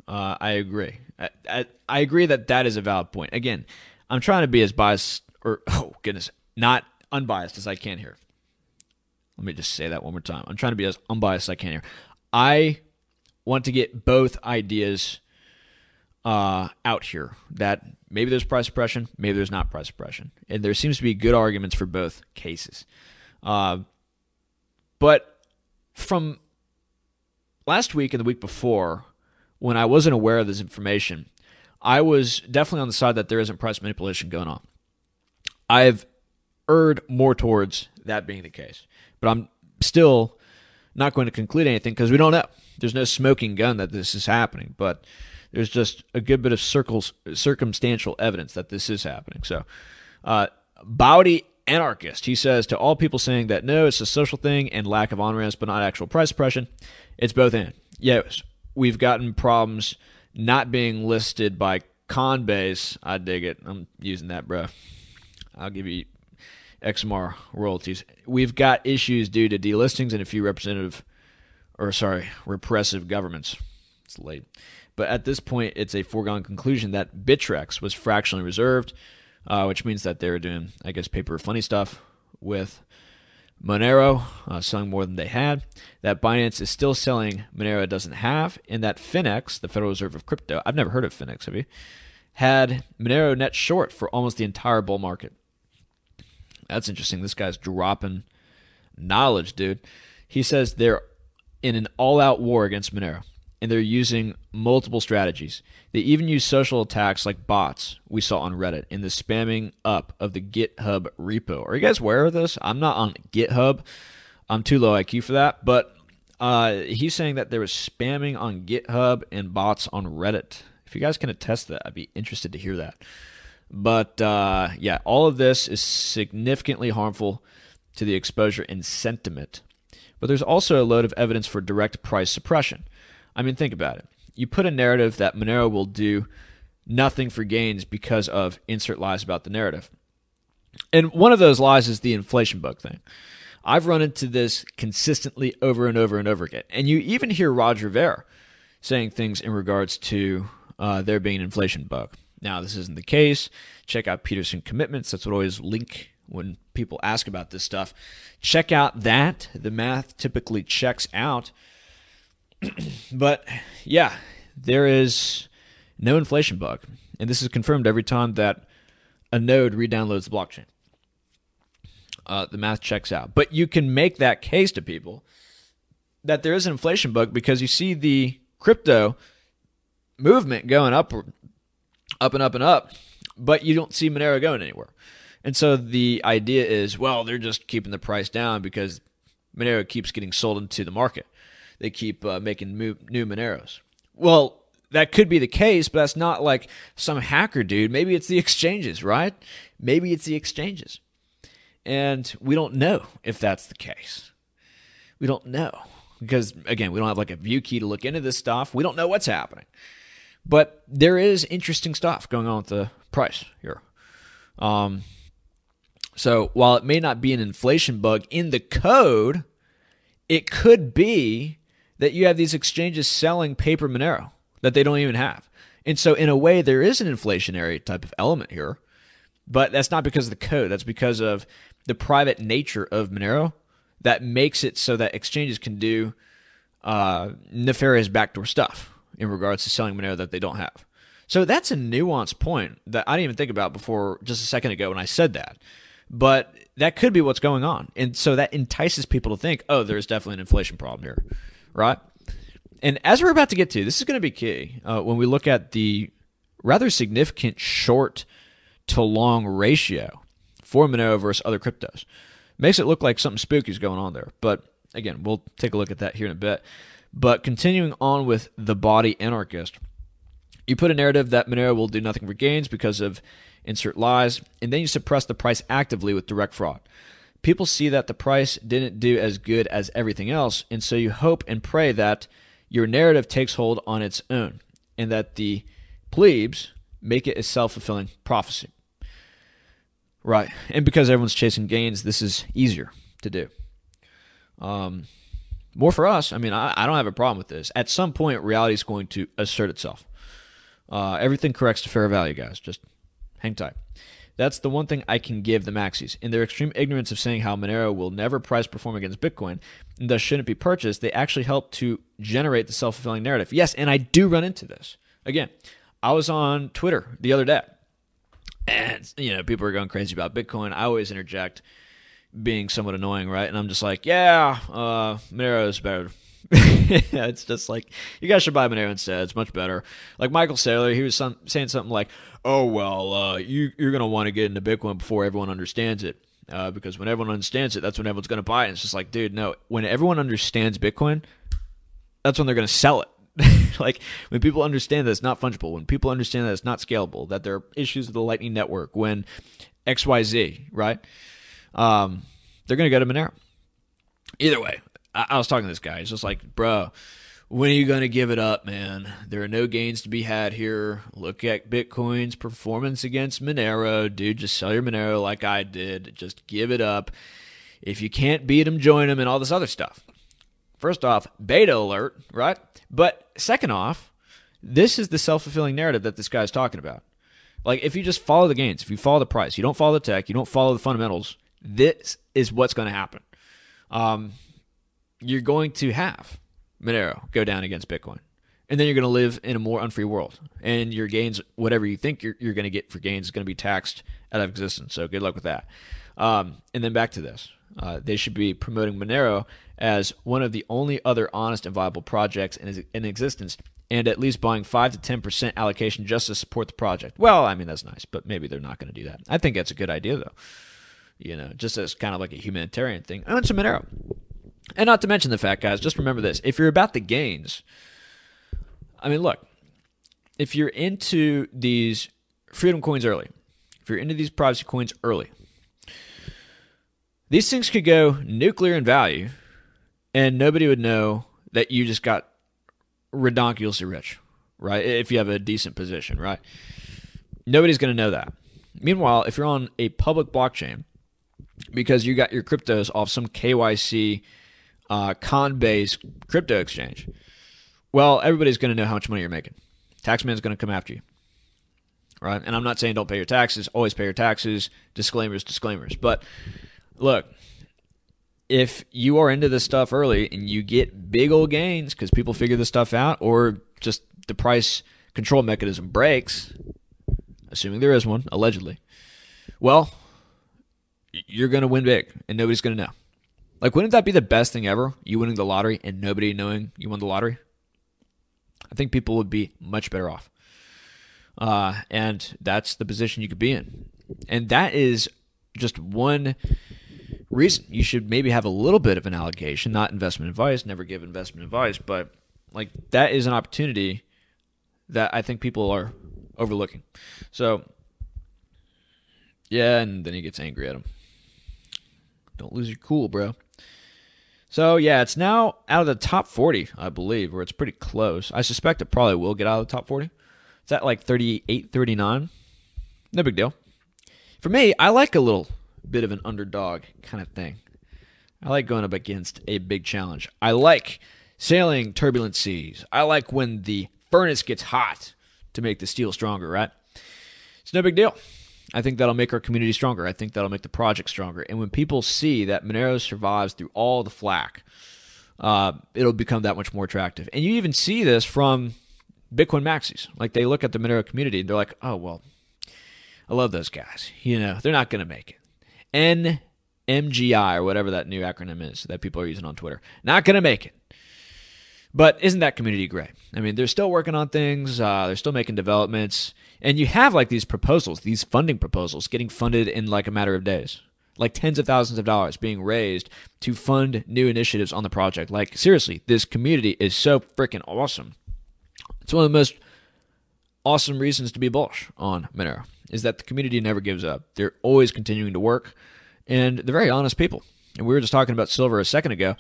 Uh, I agree. I, I, I agree that that is a valid point. Again, I'm trying to be as biased or <laughs> oh goodness, not unbiased as I can here. Let me just say that one more time. I'm trying to be as unbiased as I can here. I want to get both ideas uh, out here that maybe there's price suppression, maybe there's not price suppression. And there seems to be good arguments for both cases. Uh, but from last week and the week before, when I wasn't aware of this information, I was definitely on the side that there isn't price manipulation going on. I've erred more towards that being the case, but I'm still not going to conclude anything because we don't know. There's no smoking gun that this is happening, but there's just a good bit of circles, circumstantial evidence that this is happening. So, uh, Bowdy anarchist, he says to all people saying that no, it's a social thing and lack of on ramps, but not actual price suppression. It's both in. Yes, we've gotten problems not being listed by Coinbase. I dig it. I'm using that, bro. I'll give you XMR royalties. We've got issues due to delistings and a few representative, or sorry, repressive governments. It's late. But at this point, it's a foregone conclusion that Bittrex was fractionally reserved, uh, which means that they're doing, I guess, paper funny stuff with Monero uh, selling more than they had, that Binance is still selling Monero doesn't have, and that Finex, the Federal Reserve of Crypto, I've never heard of Finex, have you? Had Monero net short for almost the entire bull market. That's interesting. This guy's dropping knowledge, dude. He says they're in an all out war against Monero, and they're using multiple strategies. They even use social attacks like bots we saw on Reddit in the spamming up of the GitHub repo. Are you guys aware of this? I'm not on GitHub. I'm too low IQ for that, but uh, he's saying that there was spamming on GitHub and bots on Reddit. If you guys can attest that, I'd be interested to hear that. But uh, yeah, all of this is significantly harmful to the exposure and sentiment. But there's also a load of evidence for direct price suppression. I mean, think about it. You put a narrative that Monero will do nothing for gains because of insert lies about the narrative. And one of those lies is the inflation bug thing. I've run into this consistently over and over and over again. And you even hear Roger Ver saying things in regards to uh, there being an inflation bug. Now, this isn't the case. Check out Pedersen Commitments. That's what I always link when people ask about this stuff. Check out that. The math typically checks out. <clears throat> but yeah, there is no inflation bug. And this is confirmed every time that a node redownloads the blockchain. Uh, the math checks out. But you can make that case to people that there is an inflation bug because you see the crypto movement going upward up and up and up, but you don't see Monero going anywhere. And so the idea is, well, they're just keeping the price down because Monero keeps getting sold into the market. They keep uh, making new, Moneros. Well, that could be the case, but that's not like some hacker dude. Maybe it's the exchanges, right? Maybe it's the exchanges. And we don't know if that's the case. We don't know. Because, again, we don't have like a view key to look into this stuff. We don't know what's happening. But there is interesting stuff going on with the price here. Um, so while it may not be an inflation bug in the code, it could be that you have these exchanges selling paper Monero that they don't even have. And so, in a way, there is an inflationary type of element here, but that's not because of the code. That's because of the private nature of Monero that makes it so that exchanges can do uh, nefarious backdoor stuff in regards to selling Monero that they don't have. So that's a nuanced point that I didn't even think about before just a second ago when I said that. But that could be what's going on. And so that entices people to think, oh, there's definitely an inflation problem here, right? And as we're about to get to, this is going to be key uh, when we look at the rather significant short to long ratio for Monero versus other cryptos. Makes it look like something spooky is going on there. But again, we'll take a look at that here in a bit. But continuing on with the body anarchist, you put a narrative that Monero will do nothing for gains because of insert lies, and then you suppress the price actively with direct fraud. People see that the price didn't do as good as everything else, and so you hope and pray that your narrative takes hold on its own, and that the plebes make it a self fulfilling prophecy. Right. And because everyone's chasing gains, this is easier to do. Um, more for us. I mean, I, I don't have a problem with this. At some point, reality is going to assert itself. Uh, everything corrects to fair value, guys. Just hang tight. That's the one thing I can give the maxis. In their extreme ignorance of saying how Monero will never price perform against Bitcoin and thus shouldn't be purchased, they actually help to generate the self fulfilling narrative. Yes, and I do run into this. Again, I was on Twitter the other day, and you know people are going crazy about Bitcoin. I always interject being somewhat annoying, right? And I'm just like, yeah, uh, Monero is better. <laughs> yeah, it's just like you guys should buy Monero instead. It's much better. Like Michael Saylor, he was some, saying something like, "Oh well, uh, you you're gonna want to get into Bitcoin before everyone understands it." Uh, because when everyone understands it, that's when everyone's to buy it. And it's just like, dude, no. When everyone understands Bitcoin, that's when they're to sell it. <laughs> like when people understand that it's not fungible, when people understand that it's not scalable, that there are issues with the Lightning Network, when X Y Z, right? um, they're to go to Monero. Either way, I, I was talking to this guy. He's just like, bro, when are you going to give it up, man? There are no gains to be had here. Look at Bitcoin's performance against Monero. Dude, just sell your Monero like I did. Just give it up. If you can't beat them, join them, and all this other stuff. First off, beta alert, right? But second off, this is the self fulfilling narrative that this guy's talking about. Like, if you just follow the gains, if you follow the price, you don't follow the tech, you don't follow the fundamentals, this is what's going to happen. um, you're going to have Monero go down against Bitcoin. And then you're going to live in a more unfree world. And your gains, whatever you think you're, you're going to get for gains, is going to be taxed out of existence. So good luck with that. Um, and then back to this. Uh, they should be promoting Monero as one of the only other honest and viable projects in, in existence and at least buying 5 to 10% allocation just to support the project. Well, I mean, that's nice, but maybe they're not going to do that. I think that's a good idea, though. You know, just as kind of like a humanitarian thing. I want some Monero. And not to mention the fact, guys, just remember this. If you're about the gains, I mean, look, if you're into these freedom coins early, if you're into these privacy coins early, these things could go nuclear in value and nobody would know that you just got redonkulously rich, right? If you have a decent position, right? Nobody's going to know that. Meanwhile, if you're on a public blockchain because you got your cryptos off some KYC uh, Coinbase crypto exchange, well, everybody's going to know how much money you're making. Taxman's going to come after you, right? And I'm not saying don't pay your taxes. Always pay your taxes. Disclaimers, disclaimers. But look, if you are into this stuff early and you get big old gains because people figure this stuff out, or just the price control mechanism breaks, assuming there is one, allegedly, well, you're going to win big and nobody's going to know. Like, wouldn't that be the best thing ever? You winning the lottery and nobody knowing you won the lottery? I think people would be much better off. Uh, and that's the position you could be in. And that is just one reason you should maybe have a little bit of an allocation, not investment advice, never give investment advice, but like that is an opportunity that I think people are overlooking. So, yeah, and then he gets angry at him. Don't lose your cool, bro. So, yeah, it's now out of the top 40, I believe, where it's pretty close. I suspect it probably will get out of the top 40. It's at like 38, 39. No big deal. For me, I like a little bit of an underdog kind of thing. I like going up against a big challenge. I like sailing turbulent seas. I like when the furnace gets hot to make the steel stronger, right? It's no big deal. I think that'll make our community stronger. I think that'll make the project stronger. And when people see that Monero survives through all the flack, uh, it'll become that much more attractive. And you even see this from Bitcoin maxis. Like they look at the Monero community and they're like, oh, well, I love those guys. You know, they're not going to make it. NMGI or whatever that new acronym is that people are using on Twitter. Not going to make it. But isn't that community great? I mean, they're still working on things, uh, they're still making developments, and you have like these proposals, these funding proposals getting funded in like a matter of days. Like tens of thousands of dollars being raised to fund new initiatives on the project. Like, seriously, this community is so freaking awesome. It's one of the most awesome reasons to be bullish on Monero is that the community never gives up. They're always continuing to work, and they're very honest people. And we were just talking about Silver a second ago.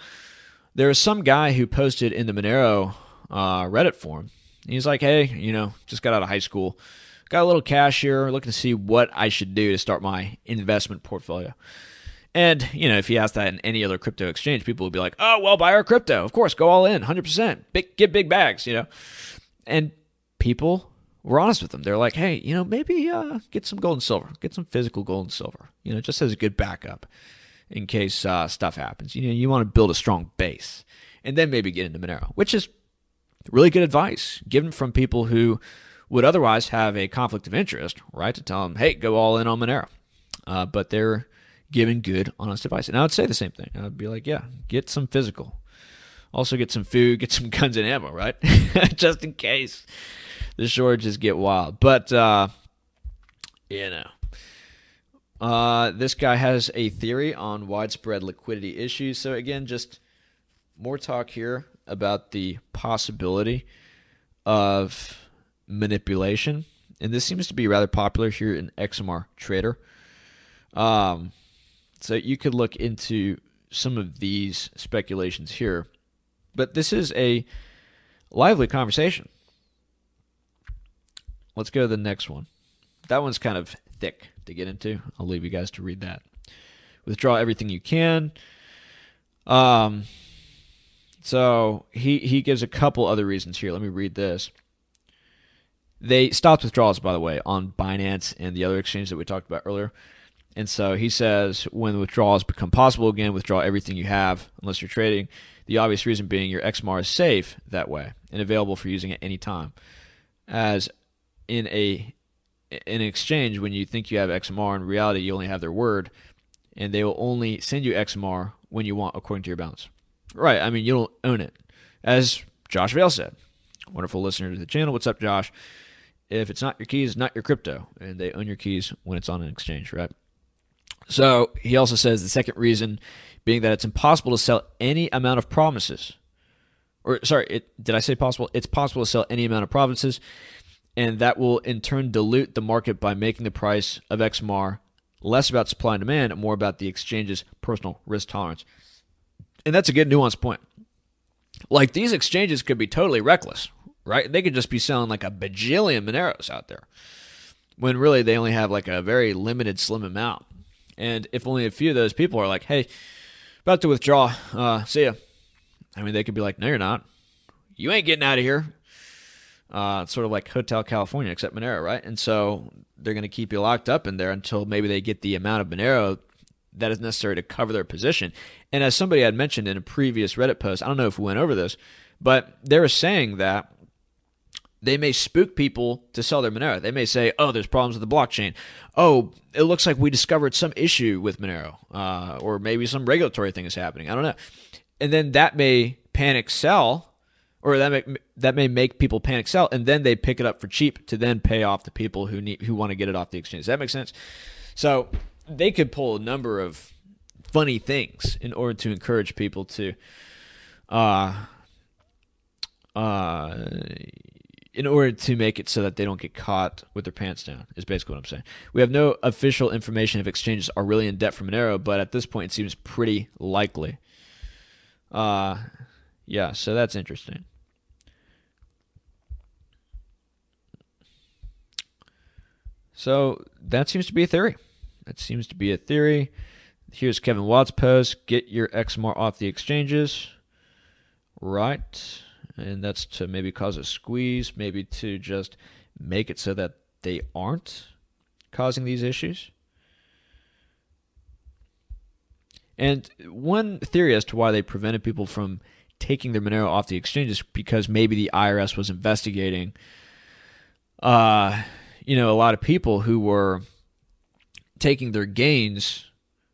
There was some guy who posted in the Monero uh, Reddit forum. He's like, "Hey, you know, just got out of high school, got a little cash here, looking to see what I should do to start my investment portfolio." And you know, if you ask that in any other crypto exchange, people would be like, "Oh, well, buy our crypto, of course, go all in, hundred percent, big, get big bags," you know. And people we're honest with them. They're like, hey, you know, maybe uh, get some gold and silver, get some physical gold and silver, you know, just as a good backup in case uh, stuff happens. You know, you want to build a strong base and then maybe get into Monero, which is really good advice given from people who would otherwise have a conflict of interest, right? To tell them, hey, go all in on Monero. Uh, but they're giving good, honest advice. And I would say the same thing. I'd be like, yeah, get some physical. Also, get some food, <laughs> get some guns and ammo, right? <laughs> just in case the shortages get wild. But uh, you know, uh, this guy has a theory on widespread liquidity issues. So again, just more talk here about the possibility of manipulation, and this seems to be rather popular here in XMR Trader. Um, so you could look into some of these speculations here, but this is a lively conversation. Let's go to the next one. That one's kind of thick to get into. I'll leave you guys to read that. Withdraw everything you can. Um, so he he gives a couple other reasons here. Let me read this. They stopped withdrawals, by the way, on Binance and the other exchange that we talked about earlier. And so he says when withdrawals become possible again, withdraw everything you have unless you're trading. The obvious reason being your XMR is safe that way and available for using at any time. As in a in an exchange, when you think you have XMR, in reality you only have their word, and they will only send you XMR when you want according to your balance. Right. I mean, you don't own it. As Josh Vale said, wonderful listener to the channel. What's up, Josh? If it's not your keys, not your crypto, and they own your keys when it's on an exchange, right? So he also says the second reason being that it's impossible to sell any amount of promises. Or sorry, it, did I say possible? It's possible to sell any amount of provinces, and that will in turn dilute the market by making the price of XMR less about supply and demand and more about the exchange's personal risk tolerance. And that's a good nuanced point. Like these exchanges could be totally reckless, right? They could just be selling like a bajillion Moneros out there when really they only have like a very limited, slim amount. And if only a few of those people are like, hey, about to withdraw, uh, see ya. I mean, they could be like, no, you're not. You ain't getting out of here. Uh, it's sort of like Hotel California, except Monero, right? And so they're going to keep you locked up in there until maybe they get the amount of Monero that is necessary to cover their position. And as somebody had mentioned in a previous Reddit post, I don't know if we went over this, but they were saying that they may spook people to sell their Monero. They may say, "Oh, there's problems with the blockchain. Oh, it looks like we discovered some issue with Monero, uh, or maybe some regulatory thing is happening. I don't know." And then that may panic sell, or that may that may make people panic sell, and then they pick it up for cheap to then pay off the people who need who want to get it off the exchange. Does that make sense? So they could pull a number of funny things in order to encourage people to uh uh in order to make it so that they don't get caught with their pants down is basically what I'm saying. We have no official information if exchanges are really in debt from Monero, but at this point it seems pretty likely. Uh yeah, so that's interesting. So that seems to be a theory. That seems to be a theory. Here's Kevin Watt's post get your XMR off the exchanges. Right. And that's to maybe cause a squeeze, maybe to just make it so that they aren't causing these issues. And one theory as to why they prevented people from taking their Monero off the exchange is because maybe the IRS was investigating, uh, you know, a lot of people who were taking their gains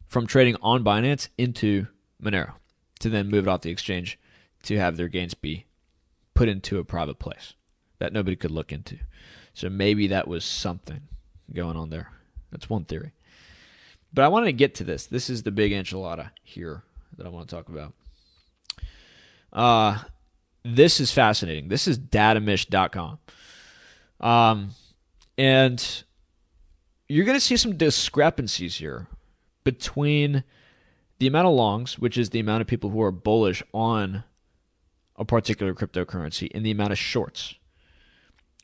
from trading on Binance into Monero to then move it off the exchange to have their gains be put into a private place that nobody could look into. So maybe that was something going on there. That's one theory. But I wanted to get to this. This is the big enchilada here that I want to talk about. Uh, this is fascinating. This is datamish.com. Um, and you're going to see some discrepancies here between the amount of longs, which is the amount of people who are bullish on a particular cryptocurrency, and the amount of shorts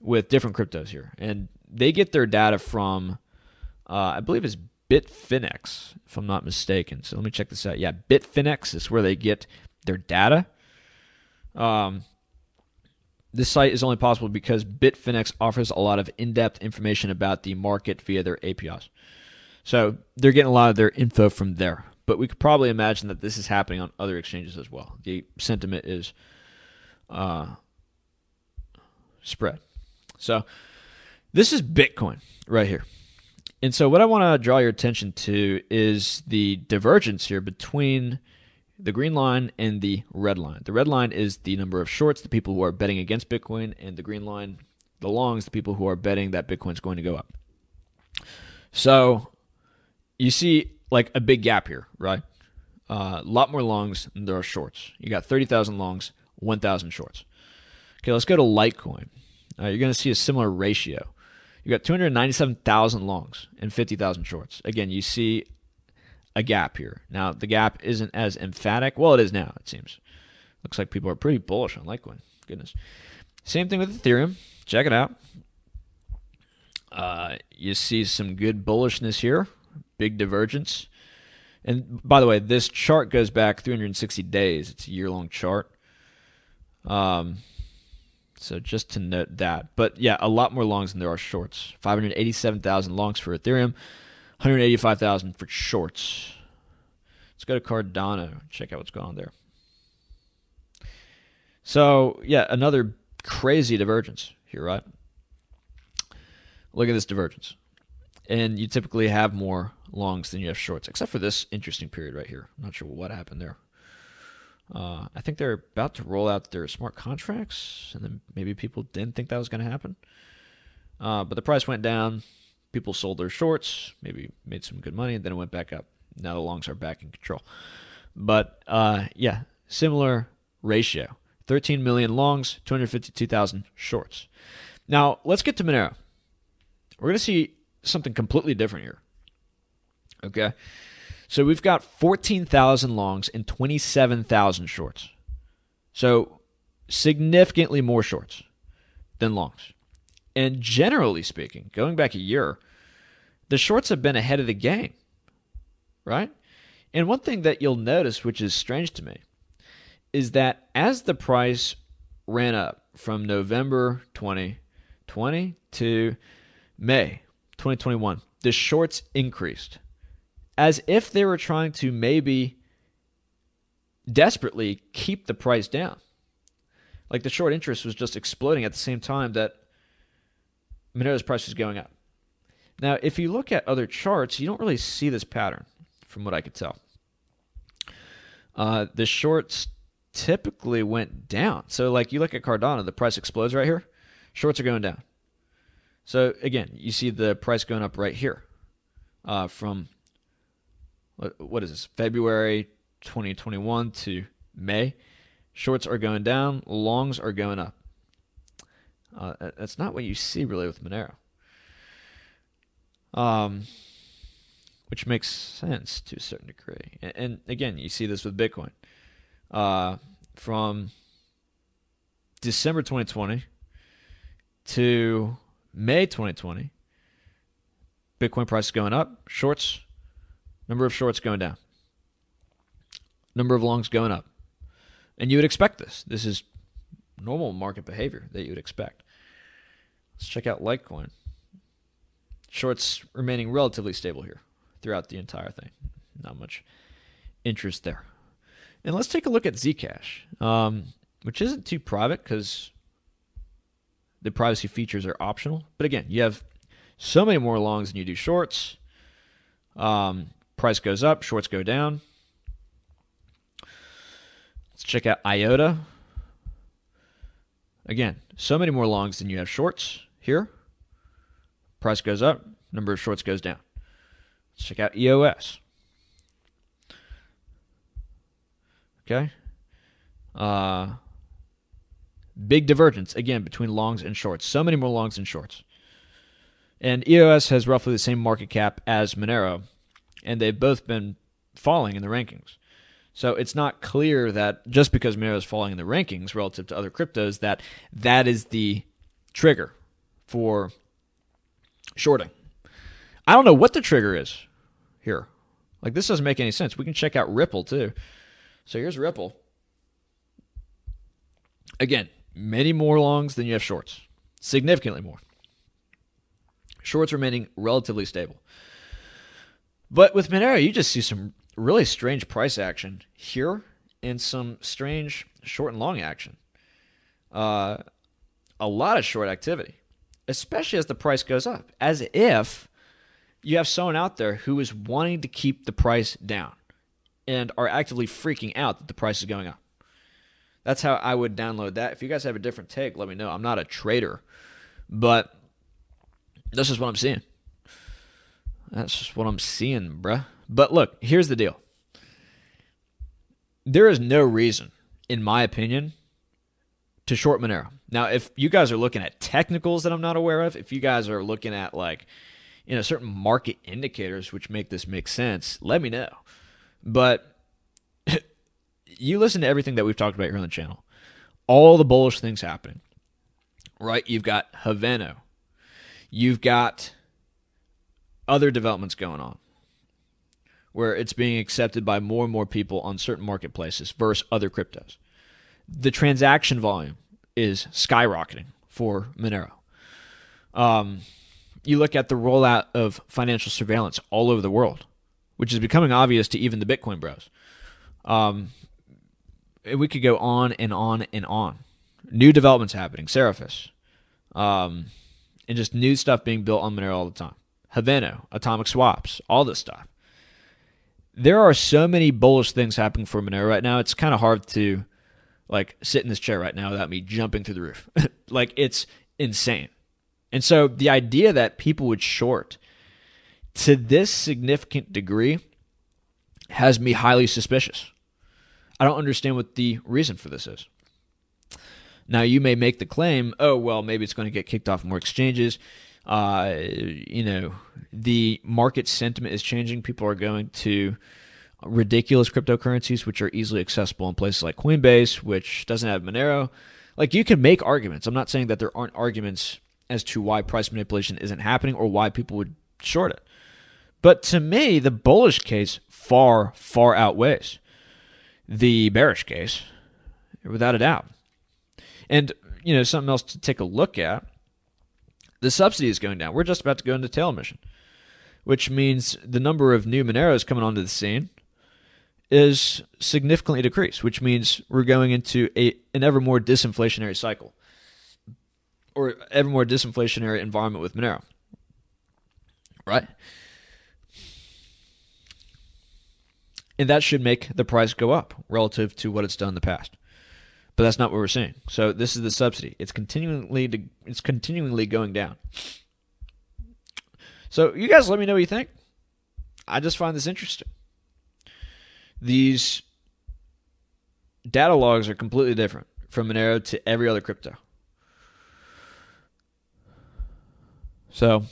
with different cryptos here. And they get their data from, uh, I believe it's Bitfinex, if I'm not mistaken. So let me check this out. Yeah, Bitfinex is where they get their data. Um, this site is only possible because Bitfinex offers a lot of in depth information about the market via their APIs. So they're getting a lot of their info from there. But we could probably imagine that this is happening on other exchanges as well. The sentiment is uh, spread. So this is Bitcoin right here. And so what I want to draw your attention to is the divergence here between the green line and the red line. The red line is the number of shorts, the people who are betting against Bitcoin, and the green line, the longs, the people who are betting that Bitcoin's going to go up. So you see like a big gap here, right? A uh, lot more longs than there are shorts. You got 30,000 longs, 1,000 shorts. Okay, let's go to Litecoin. Uh, you're going to see a similar ratio. You got 297,000 longs and 50,000 shorts. Again, you see a gap here. Now, the gap isn't as emphatic. Well, it is now, it seems. Looks like people are pretty bullish on Litecoin. Goodness. Same thing with Ethereum. Check it out. Uh, you see some good bullishness here, big divergence. And by the way, this chart goes back 360 days. It's a year long chart. Um, so just to note that. But yeah, a lot more longs than there are shorts. 587,000 longs for Ethereum, 185,000 for shorts. Let's go to Cardano. Check out what's going on there. So, yeah, another crazy divergence here, right? Look at this divergence. And you typically have more longs than you have shorts, except for this interesting period right here. I'm not sure what happened there. Uh, I think they're about to roll out their smart contracts, and then maybe people didn't think that was going to happen. Uh, but the price went down. People sold their shorts, maybe made some good money, and then it went back up. Now the longs are back in control. But uh, yeah, similar ratio 13 million longs, 252,000 shorts. Now let's get to Monero. We're going to see something completely different here. Okay. So we've got 14,000 longs and 27,000 shorts. So significantly more shorts than longs. And generally speaking, going back a year, the shorts have been ahead of the game, right? And one thing that you'll notice, which is strange to me, is that as the price ran up from November 2020 to May 2021, the shorts increased as if they were trying to maybe desperately keep the price down. Like the short interest was just exploding at the same time that Monero's price was going up. Now, if you look at other charts, you don't really see this pattern, from what I could tell. Uh, the shorts typically went down. So, like you look at Cardano, the price explodes right here. Shorts are going down. So again, you see the price going up right here uh, from what is this February 2021 to May. Shorts are going down, longs are going up. Uh, that's not what you see really with Monero. Um, which makes sense to a certain degree. And, and again, you see this with Bitcoin. Uh, from December 2020 to May 2020, Bitcoin price is going up, shorts Number of shorts going down. Number of longs going up. And you would expect this. This is normal market behavior that you would expect. Let's check out Litecoin. Shorts remaining relatively stable here throughout the entire thing. Not much interest there. And let's take a look at Zcash, um, which isn't too private because the privacy features are optional. But again, you have so many more longs than you do shorts. Um, Price goes up, shorts go down. Let's check out IOTA. Again, so many more longs than you have shorts here. Price goes up, number of shorts goes down. Let's check out EOS. Okay. Uh, big divergence again between longs and shorts. So many more longs and shorts. And EOS has roughly the same market cap as Monero, and they've both been falling in the rankings. So it's not clear that just because Monero is falling in the rankings relative to other cryptos, that that is the trigger for shorting. I don't know what the trigger is here. Like this doesn't make any sense. We can check out Ripple too. So here's Ripple. Again, many more longs than you have shorts, significantly more. Shorts remaining relatively stable. But with Monero, you just see some really strange price action here and some strange short and long action. Uh, a lot of short activity, especially as the price goes up, as if you have someone out there who is wanting to keep the price down and are actively freaking out that the price is going up. That's how I would download that. If you guys have a different take, let me know. I'm not a trader, but this is what I'm seeing. That's just what I'm seeing, bruh. But look, here's the deal. There is no reason, in my opinion, to short Monero. Now, if you guys are looking at technicals that I'm not aware of, if you guys are looking at like, you know, certain market indicators which make this make sense, let me know. But <laughs> you listen to everything that we've talked about here on the channel. All the bullish things happening. Right? You've got Haveno. You've got other developments going on where it's being accepted by more and more people on certain marketplaces versus other cryptos. The transaction volume is skyrocketing for Monero. Um, you look at the rollout of financial surveillance all over the world, which is becoming obvious to even the Bitcoin bros. Um, we could go on and on and on. New developments happening, Seraphis, um, and just new stuff being built on Monero all the time. Haveno, atomic swaps, all this stuff. There are so many bullish things happening for Monero right now. It's kind of hard to like sit in this chair right now without me jumping through the roof. <laughs> like it's insane. And so the idea that people would short to this significant degree has me highly suspicious. I don't understand what the reason for this is. Now, you may make the claim, oh, well, maybe it's going to get kicked off more exchanges. Uh, you know, the market sentiment is changing. People are going to ridiculous cryptocurrencies, which are easily accessible in places like Coinbase, which doesn't have Monero. Like, you can make arguments. I'm not saying that there aren't arguments as to why price manipulation isn't happening or why people would short it. But to me, the bullish case far, far outweighs the bearish case, without a doubt. And, you know, something else to take a look at the subsidy is going down. We're just about to go into tail emission, which means the number of new Moneros coming onto the scene is significantly decreased, which means we're going into a, an ever more disinflationary cycle or ever more disinflationary environment with Monero. Right? And that should make the price go up relative to what it's done in the past. But that's not what we're seeing. So this is the subsidy. It's continually to, it's continually going down. So you guys let me know what you think. I just find this interesting. These data logs are completely different from Monero to every other crypto. So,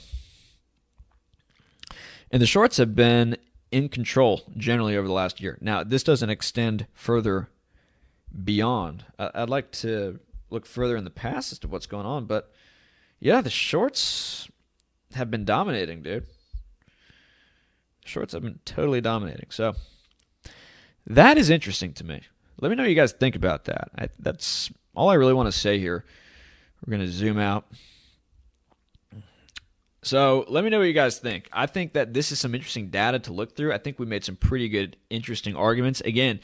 and the shorts have been in control generally over the last year. Now, this doesn't extend further beyond. I'd like to look further in the past as to what's going on, but yeah, the shorts have been dominating, dude. Shorts have been totally dominating. So that is interesting to me. Let me know what you guys think about that. I, that's all I really want to say here. We're going to zoom out. So let me know what you guys think. I think that this is some interesting data to look through. I think we made some pretty good, interesting arguments. Again,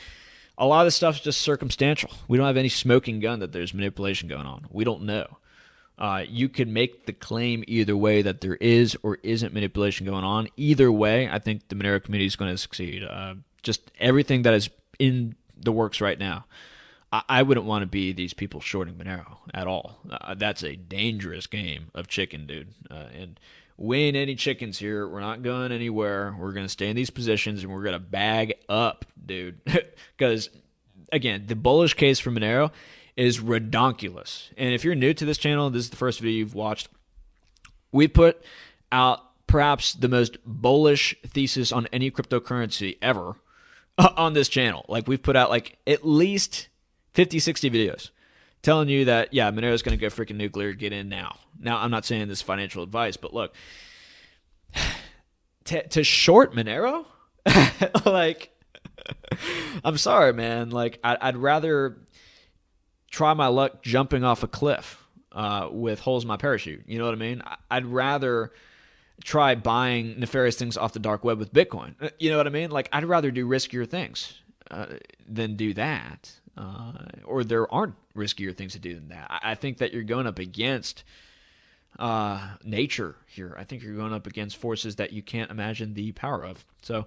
a lot of this stuff is just circumstantial. We don't have any smoking gun that there's manipulation going on. We don't know. Uh, you could make the claim either way that there is or isn't manipulation going on. Either way, I think the Monero community is going to succeed. Uh, just everything that is in the works right now. I, I wouldn't want to be these people shorting Monero at all. Uh, that's a dangerous game of chicken, dude. Uh, and we ain't any chickens here. We're not going anywhere. We're going to stay in these positions and we're going to bag up, dude. <laughs> Because, again, the bullish case for Monero is redonkulous. And if you're new to this channel, this is the first video you've watched, we put out perhaps the most bullish thesis on any cryptocurrency ever <laughs> on this channel. Like, we've put out like at least 50, 60 videos telling you that, yeah, Monero's going to go freaking nuclear, get in now. Now, I'm not saying this financial advice, but look, <sighs> to, to short Monero, <laughs> like, <laughs> I'm sorry, man. Like, I, would rather try my luck jumping off a cliff uh, with holes in my parachute. You know what I mean? I'd rather try buying nefarious things off the dark web with Bitcoin. Uh, you know what I mean? Like, I'd rather do riskier things uh, than do that uh, or there aren't riskier things to do than that. I, I think that you're going up against uh, nature here. I think you're going up against forces that you can't imagine the power of. So,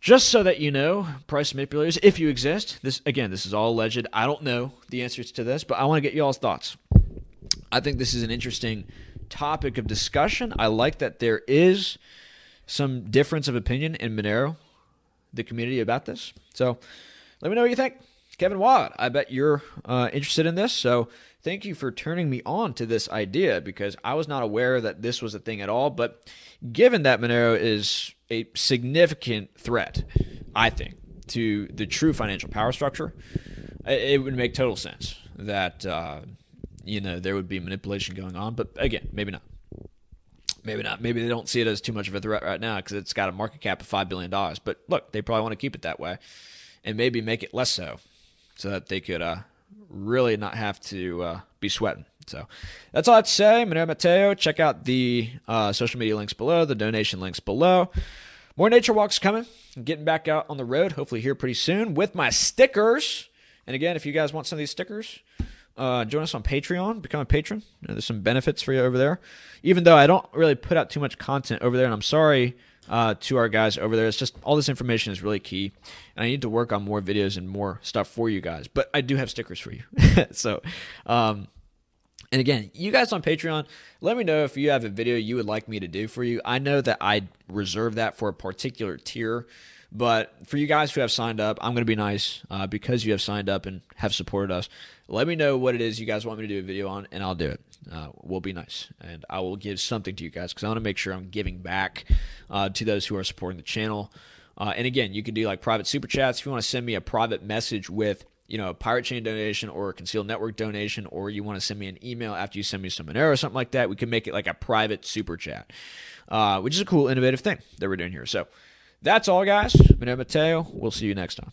just so that you know, price manipulators, if you exist, this again, this is all alleged. I don't know the answers to this, but I want to get y'all's thoughts. I think this is an interesting topic of discussion. I like that there is some difference of opinion in Monero, the community about this. So, let me know what you think. Kevin Watt, I bet you're uh, interested in this. So thank you for turning me on to this idea because I was not aware that this was a thing at all. But given that Monero is a significant threat, I think, to the true financial power structure, it would make total sense that uh, you know there would be manipulation going on. But again, maybe not. Maybe not. Maybe they don't see it as too much of a threat right now because it's got a market cap of five billion dollars. But look, they probably want to keep it that way, and maybe make it less so so that they could uh, really not have to uh, be sweating. So that's all I have to say. Monero Matteo. Check out the uh, social media links below, the donation links below. More nature walks coming. I'm getting back out on the road, hopefully here pretty soon with my stickers. And again, if you guys want some of these stickers, uh, join us on Patreon, become a patron. You know, there's some benefits for you over there. Even though I don't really put out too much content over there, and I'm sorry uh, to our guys over there. It's just all this information is really key, and I need to work on more videos and more stuff for you guys. But I do have stickers for you, <laughs> so. Um, and again, you guys on Patreon, let me know if you have a video you would like me to do for you. I know that I reserve that for a particular tier, but for you guys who have signed up, I'm going to be nice uh, because you have signed up and have supported us. Let me know what it is you guys want me to do a video on, and I'll do it. Uh, we'll be nice, and I will give something to you guys because I want to make sure I'm giving back uh, to those who are supporting the channel. Uh, and again, you can do like private super chats if you want to send me a private message with you know, a Pirate Chain donation or a Conceal Network donation, or you want to send me an email after you send me some Monero or something like that, we can make it like a private super chat, uh, which is a cool, innovative thing that we're doing here. So that's all, guys. Monero Matteo. We'll see you next time.